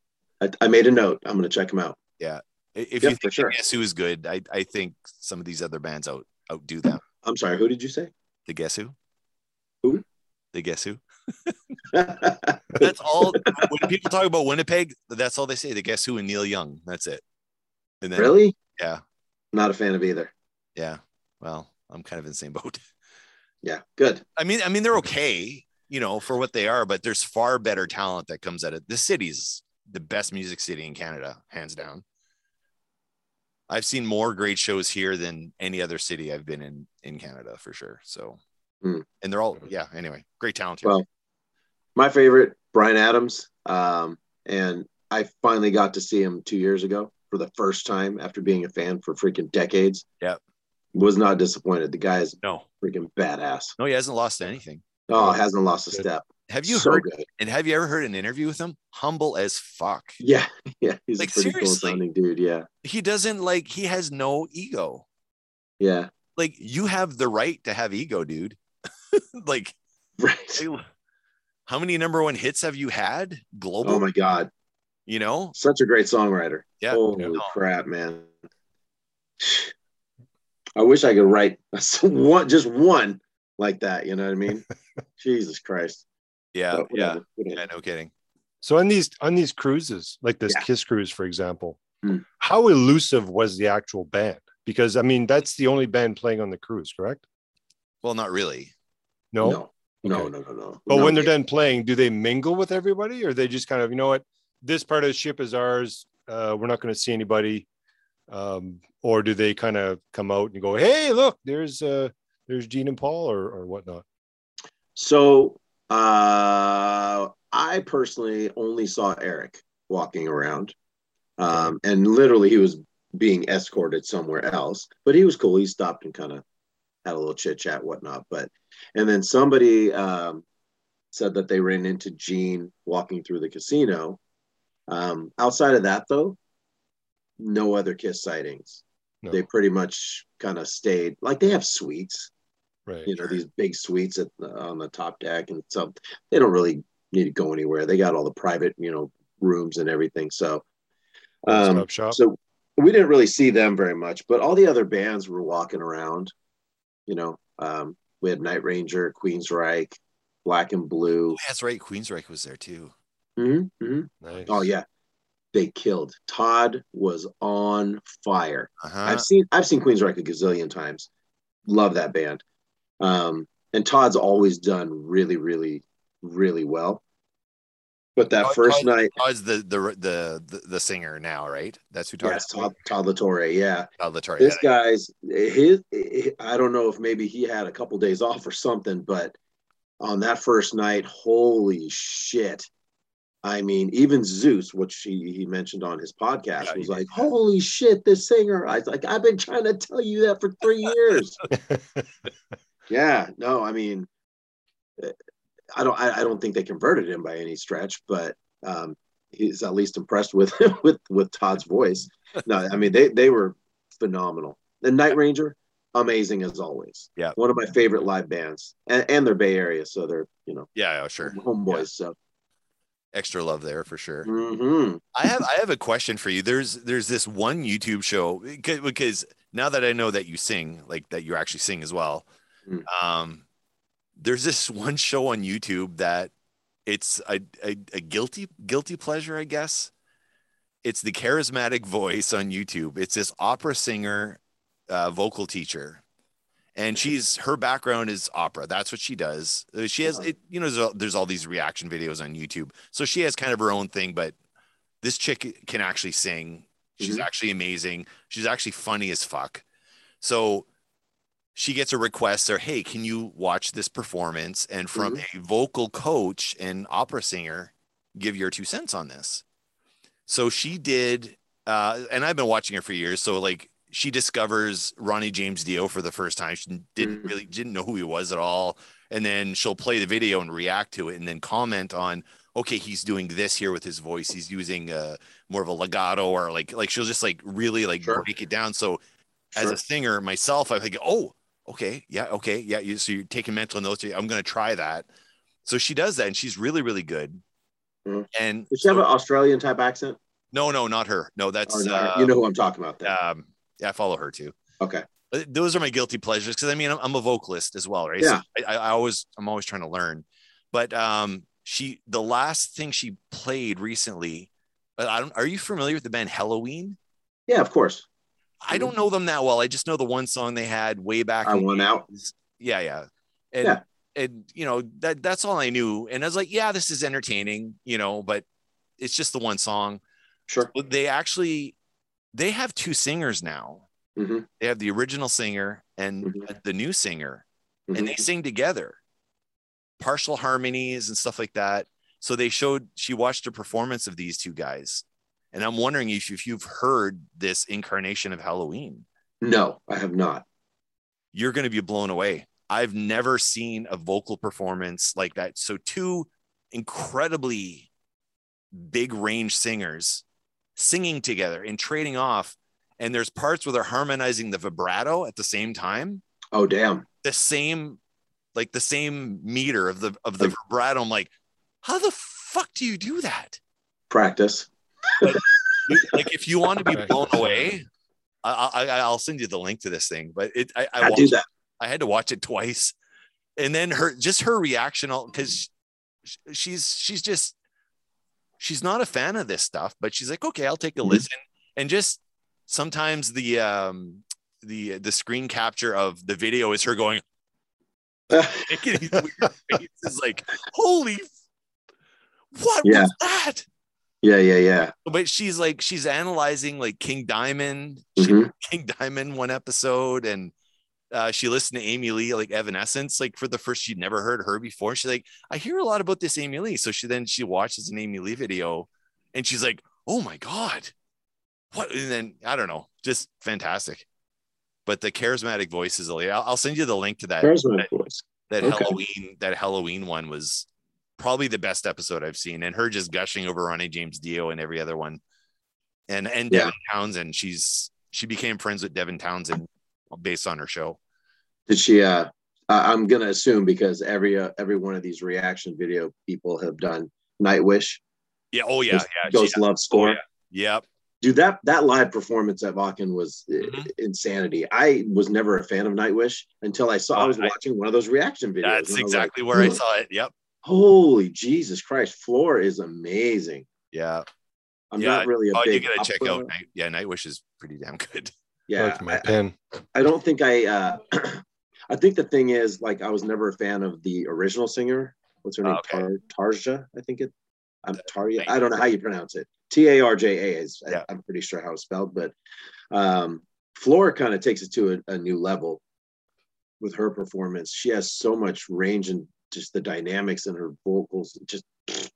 I made a note. I'm gonna check them out. I- If Yeah, you think sure. Guess Who is good, I, I think some of these other bands out outdo them. I'm sorry. Who did you say? The Guess Who. Who? The Guess Who. That's all. when people talk about Winnipeg, that's all they say. The Guess Who and Neil Young. That's it. And then, really? Yeah. Not a fan of either. Yeah. Well, I'm kind of in the same boat. Yeah, good. I mean, I mean, they're okay, you know, for what they are, but there's far better talent that comes out of the city's the best music city in Canada, hands down. I've seen more great shows here than any other city I've been in in Canada for sure. So, Hmm. and they're all yeah. Anyway, great talent here. Well, my favorite, Bryan Adams. Um, and I finally got to see him two years ago for the first time after being a fan for freaking decades. Yep. Was not disappointed. The guy is no, freaking badass. no, he hasn't lost anything. Oh, hasn't lost a Good. step. Have you so heard? good. And have you ever heard an interview with him? Humble as fuck. Yeah, yeah. He's Like, a pretty cool seriously. sounding dude. Yeah, He doesn't like. He has no ego. yeah. Like you have the right to have ego, dude. like Right. how many number one hits have you had global? Oh my god, you know, such a great songwriter. Yeah. Holy Yeah. crap, man. I wish I could write one, just one like that. You know what I mean? Jesus Christ. Yeah, But yeah, whatever, whatever. yeah. No kidding. So on these on these cruises, like this Yeah. Kiss cruise, for example, Hmm. how elusive was the actual band? Because I mean, that's the only band playing on the cruise, correct? Well, not really. No. No, no, Okay. no, no, no. But No, when they're they- done playing, do they mingle with everybody, or they just kind of, you know what, this part of the ship is ours. Uh, we're not going to see anybody, um, or do they kind of come out and go, hey, look, there's uh, there's Gene and Paul, or or whatnot? So uh, I personally only saw Eric walking around, um, and literally he was being escorted somewhere else. But he was cool. He stopped and kind of had a little chit chat, whatnot. But and then somebody um, said that they ran into Gene walking through the casino. Um, outside of that, though, no other Kiss sightings. No. They pretty much kind of stayed like they have suites right. you know these big suites at the, on the top deck and so they don't really need to go anywhere they got all the private you know rooms and everything so um shop. so we didn't really see them very much but all the other bands were walking around you know um we had night ranger queensryche black and blue Oh, that's right. Queensryche was there too. Mhm, mhm. nice. oh yeah they killed todd was on fire Uh-huh. I've seen I've seen Queensryche a gazillion times. Love that band. Um, and Todd's always done really, really, really well. But that Todd- first Todd- night, Todd's the, the the the the singer now, right? That's who Todd yes. Todd, Todd La Torre, yeah. Todd La Torre. This Yeah. guy's his. I don't know if maybe he had a couple days off or something, but on that first night, holy shit! I mean, even Zeus, which he, he mentioned on his podcast, Yeah, was like. "Holy shit, this singer!" I was like, "I've been trying to tell you that for three years." Yeah, no, I mean, uh, I don't, I, I don't think they converted him by any stretch, but um, he's at least impressed with with with Todd's voice. No, I mean they they were phenomenal. The Night Ranger, amazing as always. Yeah. one of my favorite live bands, and, and they're Bay Area, so they're you know yeah, yeah, sure. homeboys. So Extra love there for sure. mhm. I have I have a question for you. There's there's this one YouTube show because, because now that I know that you sing, like that you actually sing as well. Mm. Um, there's this one show on YouTube that it's a, a, a guilty guilty pleasure, I guess. It's the charismatic voice on YouTube. It's this opera singer, uh, vocal teacher, and she's her background is opera. That's what she does. Uh, She has Uh-huh. it. You know, there's all, there's all these reaction videos on YouTube, so she has kind of her own thing. But this chick can actually sing. She's Mhm. actually amazing. She's actually funny as fuck. So she gets a request or hey, can you watch this performance and from a vocal coach and opera singer give your two cents on this? So she did uh and I've been watching her for years so like she discovers Ronnie James Dio for the first time. She didn't Mhm. really didn't know who he was at all and then she'll play the video and react to it and then comment on okay he's doing this here with his voice he's using uh more of a legato or like like she'll just like really like Sure. break it down so as a singer myself i think oh okay yeah okay yeah you, so you're taking mental notes i'm going to try that so she does that and she's really really good Mhm. and Does she have an Australian type accent? no no not her no that's uh, you know who I'm talking about. Then. um yeah i follow her too okay. But those are my guilty pleasures because I mean I'm, I'm a vocalist as well, right? Yeah. So I, I always I'm always trying to learn. But um, she the last thing she played recently. uh, I don't. Are you familiar with the band Helloween? Yeah, of course. I don't know them that well. I just know the one song they had way back. I Want Out. Yeah, yeah. And Yeah. and you know that that's all I knew. And I was like, yeah, this is entertaining, you know, but it's just the one song. Sure. But they actually they have two singers now. hmm They have the original singer and Mhm. the new singer, hmm and they sing together, partial harmonies and stuff like that. So they showed she watched a performance of these two guys, and I'm wondering if, if you've heard this incarnation of Helloween, No, I have not. you're going to be blown away. I've never seen a vocal performance like that. So two incredibly big range singers singing together and trading off. And there's parts where they're harmonizing the vibrato at the same time. Oh, damn. the same like the same meter of the of the Like- vibrato. I'm like, how the fuck do you do that? Practice. Like if you want to be blown away, I, I I'll send you the link to this thing. But it I, I, I, do that. I had to watch it twice, and then her just her reaction because she's she's just she's not a fan of this stuff, but she's like, okay, I'll take a Mhm. listen, and just sometimes the um the the screen capture of the video is her going making weird faces like holy f- what Yeah. was that yeah, yeah, yeah. but she's like she's analyzing like king diamond Mhm. king diamond one episode and uh, she listened to Amy Lee like Evanescence like for the first she'd never heard her before. She's like, I hear a lot about this Amy Lee. So she then she watches an Amy Lee video and she's like, Oh my god, what? And then I don't know, just fantastic. But the charismatic voices, I'll, I'll send you the link to that Charismatic voice. that Okay. Helloween that Helloween one was probably the best episode I've seen, and her just gushing over Ronnie James Dio and every other one, and and Yeah. Devin Townsend. She's she became friends with Devin Townsend based on her show. Did she? Uh, I'm gonna assume because every uh, every one of these reaction video people have done Nightwish. Yeah. Oh yeah. Ghost, Yeah. Ghost Love Score. yeah. Yep. Dude, that that live performance at Wacken was uh, Mhm. insanity. I was never a fan of Nightwish until I saw I was Oh, I- watching one of those reaction videos. That's I like, exactly where I saw it. Yep. Holy Jesus Christ! Floor is amazing. Yeah. I'm Yeah. not really a Oh, you big. gotta check opera- out. Night, yeah, Nightwish is pretty damn good. Yeah, Like my I, pen. I don't think I. uh I think the thing is, like, I was never a fan of the original singer. What's her name? Okay. Tar- Tarja, I think it. I'm Tarja. I don't know how you pronounce it. T A R J A is. I- Yeah. I'm pretty sure how it's spelled, but um, Floor kind of takes it to a, a new level with her performance. She has so much range and just the dynamics in her vocals. Just,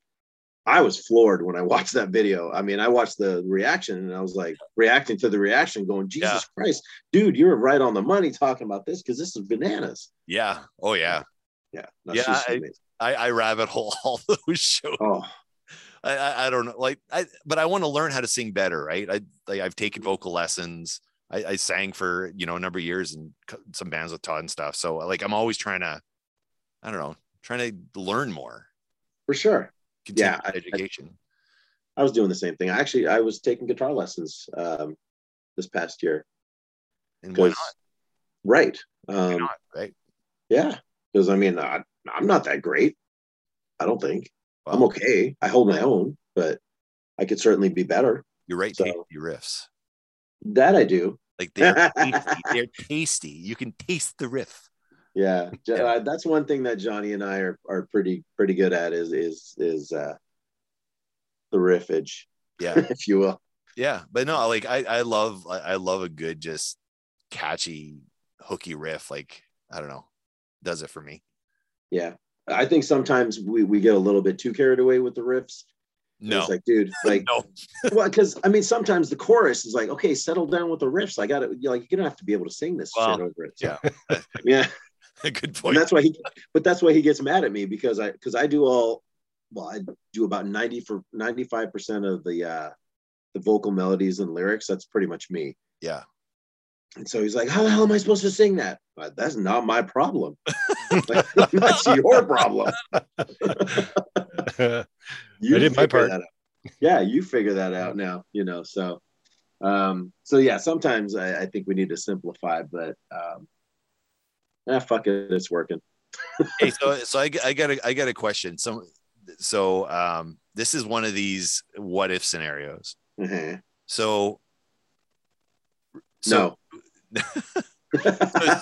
I was floored when I watched that video. I mean, I watched the reaction and I was like reacting to the reaction, going, Jesus Yeah. Christ, dude, you're right on the money talking about this because this is bananas. Yeah. Oh yeah. Yeah. No, Yeah, I- I, I rabbit hole all those shows. oh, I, I, I don't know, like I, but I want to learn how to sing better, right? I like I've taken mm-hmm. vocal lessons. I, I sang for you know a number of years and some bands with Todd and stuff. So like I'm always trying to, I don't know, trying to learn more. for sure. Continue Yeah, I- I- education. I was doing the same thing. Actually, I was taking guitar lessons um, this past year. and why not? Right. Why Um, not? Right? yeah. Because I mean, I, I'm not that great. I don't think. I'm okay. I hold my own, but I could certainly be better. You're right. so- tasty riffs. That I do. Like they're tasty. They're tasty. You can taste the riff. Yeah, Yeah. Uh, that's one thing that Johnny and I are, are pretty pretty good at is is is uh, the riffage, Yeah. if you will. yeah. But no, like I, I love I love a good just catchy hooky riff. Like I don't know, does it for me. Yeah, I think sometimes we we get a little bit too carried away with the riffs. No. it's like, dude, like, no. well, because I mean, sometimes the chorus is like, okay, settle down with the riffs. I got to like, you're gonna have to be able to sing this Well, shit over it. yeah. yeah. Good and point. that's why he but that's why he gets mad at me because i because i do all well i do about 90 for 95 percent of the uh the vocal melodies and lyrics that's pretty much me Yeah. and so he's like how the hell am i supposed to sing that But that's not my problem that's your problem you I did my part. that out. yeah you figure that out now you know so um so yeah sometimes i, I think we need to simplify but um ah, fuck it it's working hey, so so I, I got a I got a question. So so um this is one of these what if scenarios. Mhm. So so no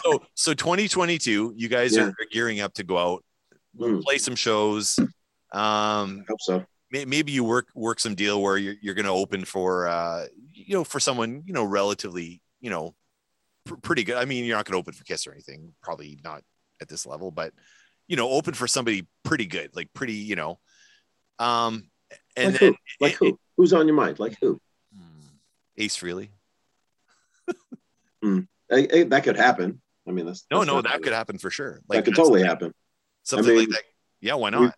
so, so 2022, you guys Yeah. are gearing up to go out, Mm, play some shows. Um, I hope so. may- maybe you work work some deal where you're, you're going to open for uh you know for someone you know relatively you know pr- pretty good i mean you're not going to open for kiss or anything probably not at this level but you know open for somebody pretty good like pretty you know um and like then who? Like who? Who's on your mind? Like who? Hmm, ace really Eh, eh, that could happen. I mean, that's no that's no that could happen for sure Like that could totally something- happen. something I like that yeah why not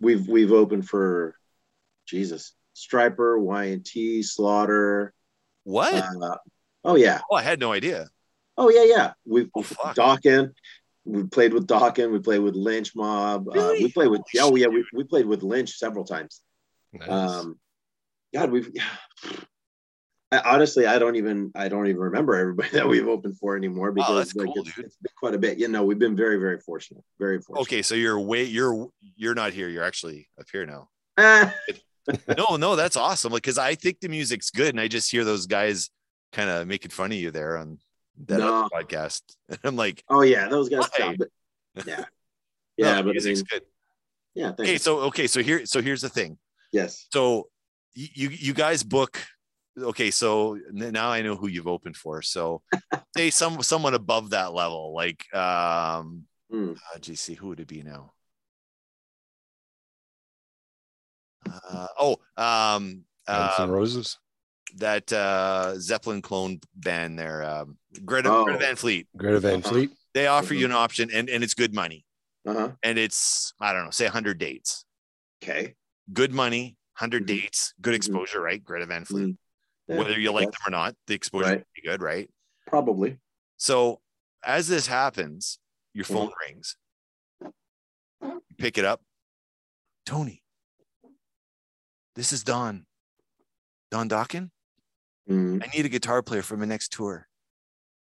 We've we've opened for Jesus Stryper, Y and T, Slaughter. what Uh, oh yeah, oh i had no idea oh yeah, yeah. We've Oh. We played with Dokken. We played with Lynch Mob. Uh, we played with oh yeah, we, we played with Lynch several times. Nice. Um, God, we've. I, honestly, I don't even I don't even remember everybody that we've opened for anymore because that's like, cool, it's, it's been quite a bit. You know, we've been very very fortunate. Very fortunate. okay so you're way you're you're not here you're actually up here now Ah, no, no, that's awesome. Like, cause I think the music's good, and I just hear those guys kind of making fun of you there on that No. other podcast. And I'm like, oh yeah, those guys. Why? But, yeah, no, yeah, the but I mean, good. yeah. Thank Okay, you. so okay, so here, so here's the thing. yes. So you you guys book. Okay, so now I know who you've opened for. So say some someone above that level, like um, Hmm. uh, GC, who would it be now? Uh, oh, um, Guns N' um, Roses, that uh Zeppelin clone band there, um Greta, Oh. Greta Van Fleet. Greta Van Uh-huh. Fleet. They offer you Mhm. an option and, and it's good money. Uh huh. And it's, I don't know, say 100 dates. Okay. Good money, 100 Mhm. dates, good Mhm. exposure, right? Greta Van Fleet. Yeah, Whether you like them or not, the exposure Right. would be good, right? Probably. So as this happens, your Mm-hmm. phone rings. You pick it up. Tony, this is Don. Don Dokken? Mm. I need a guitar player for my next tour.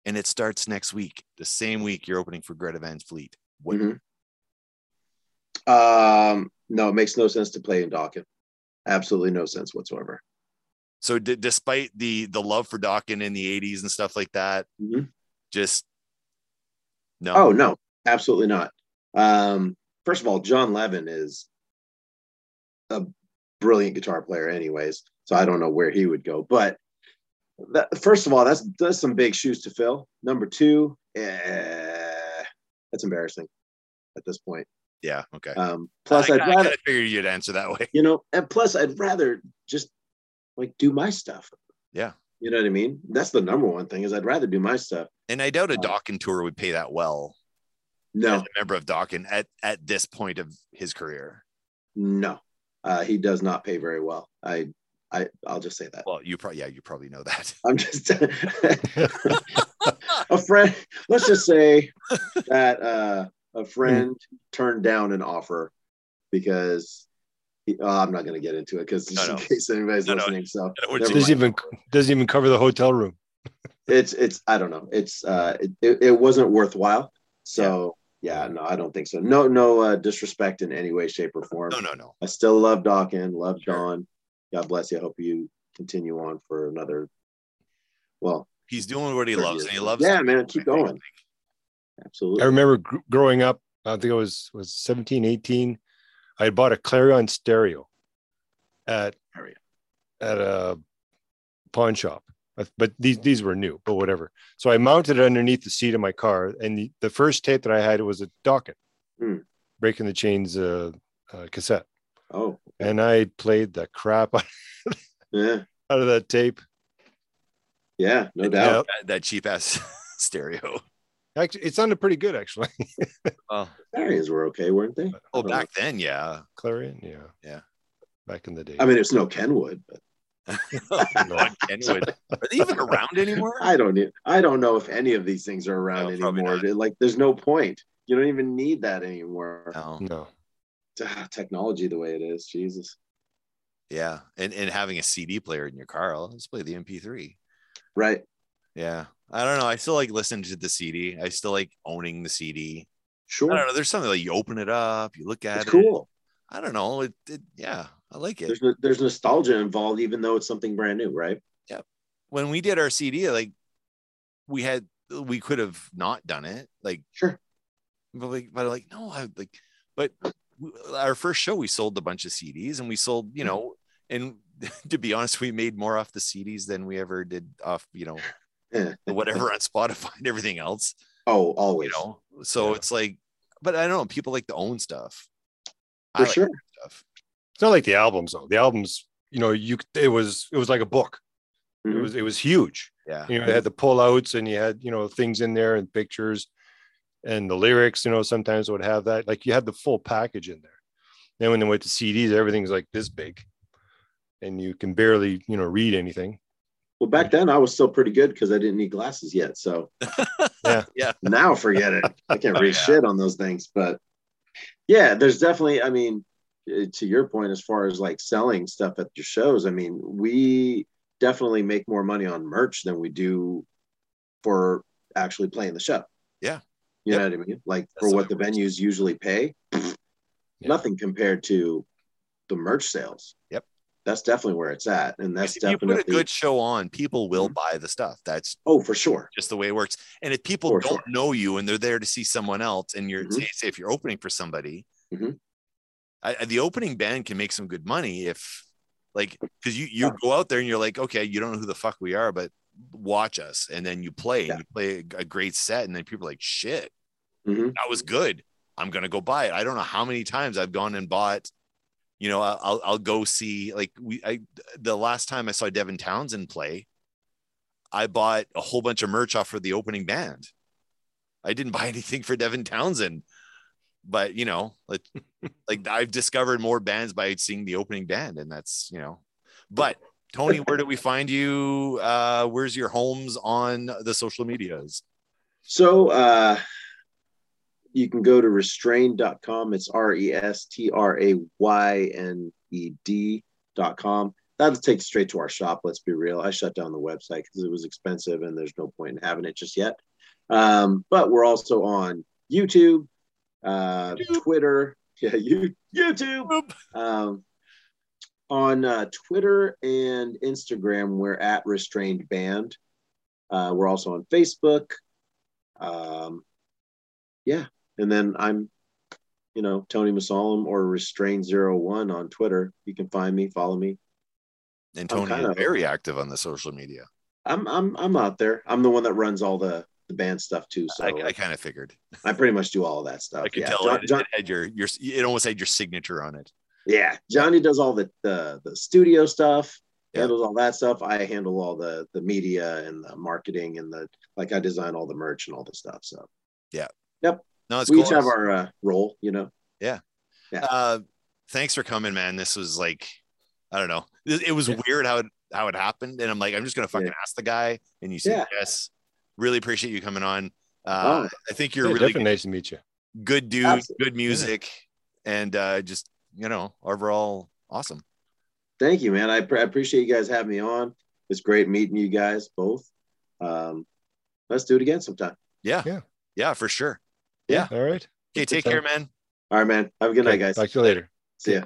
And it starts next week, the same week you're opening for Greta Van Fleet. What, Mhm. Um, no, it makes no sense to play in Dokken. Absolutely no sense whatsoever. So d- despite the the love for Dokken in the 80s and stuff like that, Mhm. just no. Oh no, absolutely not. Um, first of all, Jon Levin is a brilliant guitar player, anyways. So I don't know where he would go. But that, first of all, that's that's some big shoes to fill. Number two, eh, that's embarrassing at this point. Yeah, okay. Um, plus, I, I'd I rather kinda figured you'd answer that way. you know, and plus, I'd rather just like do my stuff. Yeah. You know what I mean? That's the number one thing is I'd rather do my stuff. And I doubt a Uh, Dokken tour would pay that well No, a member of Dokken at, at this point of his career. no, uh, he does not pay very well. I, I, I'll just say that. Well, you probably yeah, you probably know that. I'm just a friend. Let's just say that uh, a friend turned down an offer because he, oh, I'm not going to get into it because just No, in no. case anybody's No, no. listening. So No, we're doesn't mind. even doesn't even cover the hotel room. it's it's I don't know. It's uh it, it, it wasn't worthwhile. So yeah. no, I don't think so. No, no uh, disrespect in any way, shape, or form. No, no, no. I still love Dokken, love Sure. Don. God bless you. I hope you continue on for another. Well, He's doing what he loves, years. and he loves. Yeah, to- man, keep going. absolutely. I remember gr- growing up, I think I was was 17, 18. I had bought a Clarion stereo at at a pawn shop. But- But these these were new, but whatever. So I mounted it underneath the seat of my car, and the, the first tape that I had was a Dokken's, Hmm. Breaking the Chains uh, uh, cassette, Oh, and I played the crap out yeah, of that tape. yeah, no doubt. that, that cheap ass stereo. Actually, it sounded pretty good, actually. Oh, Clarions were okay, weren't they? oh, back then, yeah. Clarion, yeah, Yeah. back in the day. I mean, it's no Kenwood, but God, Kenwood. Are they even around anymore? I don't. I don't know if any of these things are around No, anymore. Like, there's no point. You don't even need that anymore. No. no, Technology the way it is, Jesus. Yeah, and and having a CD player in your car, I'll just play the MP3. Right. Yeah, I don't know. I still like listening to the CD. I still like owning the CD. Sure. I don't know. There's something like you open it up, you look at It's it. cool. I don't know. It, it yeah, I like it. There's no, there's nostalgia involved, even though it's something brand new, right? Yeah. When we did our CD, like we had we could have not done it. Like, Sure. but like, but like, no, I like, but our first show, we sold a bunch of CDs and we sold, you know, and to be honest, we made more off the CDs than we ever did off, you know, whatever on Spotify and everything else, Oh, you always. know. So Yeah. it's like, but I don't know, people like to own stuff. I For like sure. stuff. It's not like the albums though. The albums, you know, you it was it was like a book. It Mhm. was it was huge. Yeah. You know, it had the pullouts and you had you know things in there and pictures, and the lyrics. You know, sometimes would have that. Like you had the full package in there. Then when they went to CDs, everything's like this big, and you can barely you know read anything. Well, back then I was still pretty good because I didn't need glasses yet. So Yeah. Yeah. now forget it. I can't Oh, read yeah. shit on those things. But yeah, there's definitely, I mean, eh, to your point, as far as like selling stuff at your shows, I mean, we definitely make more money on merch than we do for actually playing the show. Yeah. You Yep. know what I mean? Like That's for what the venues usually pay, Yeah. nothing compared to the merch sales. Yep. That's definitely where it's at. And that's if you definitely put a good show on, people will Mhm. buy the stuff. That's oh, for sure. just the way it works. And if people For don't sure. know you and they're there to see someone else, and you're Mhm. say, say if you're opening for somebody, Mhm. I, I- the opening band can make some good money if like because you you Yeah. go out there and you're like, okay, you don't know who the fuck we are, but watch us, and then you play Yeah. and you play a, great set, and then people are like, shit, Mhm. that was good. I'm gonna go buy it. I don't know how many times I've gone and bought. You know, I'll I'll go see like we I the last time I saw Devin Townsend play, I bought a whole bunch of merch off for the opening band. I didn't buy anything for Devin Townsend, but you know, like like I've discovered more bands by seeing the opening band, and that's you know. But Tony, where do we find you? Uh, where's your homes on the social medias? So uh, you can go to restrayned.com. It's R E S T R A Y N E D.com. That'll take you straight to our shop. Let's be real. I shut down the website because it was expensive and there's no point in having it just yet. Um, but we're also on YouTube, uh, YouTube. Twitter. Yeah, you, YouTube. Um, on uh, Twitter and Instagram, we're at Restrayned Band. Uh, we're also on Facebook. Um, yeah, and then I'm, you know, Tony Masalam or Restrayned Zero One on Twitter. You can find me, follow me. And Tony kinda- is very active on the social media. I'm I'm I'm out there. I'm the one that runs all the the band stuff too. So I, I, I kind of figured. I pretty much do all of that stuff. I could yeah, tell John- it, John- it had your your it almost had your signature on it. Yeah, Johnny does all the the, the studio stuff. Yeah. handles all that stuff. I handle all the the media and the marketing and the like. I design all the merch and all the stuff. So yeah, yep. No, it's we cool. each have our uh, role, you know. Yeah. Yeah. Uh, thanks for coming, man. This was like, I don't know. It, it was Yeah. weird how it how it happened, and I'm like, I'm just gonna fucking Yeah. ask the guy, and you said Yeah. yes. Really appreciate you coming on. Uh, Oh, I think you're really definitely nice to meet you. good, good dude, Absolutely. good music, and uh, just you know, overall awesome. Thank you, man. I, pre- I appreciate you guys having me on. It's great meeting you guys both. Um, let's do it again sometime. Yeah, Yeah. yeah, for sure. Yeah. All right. Okay, take care, man. All right, man. Have a good night, guys. Talk to you later. See ya.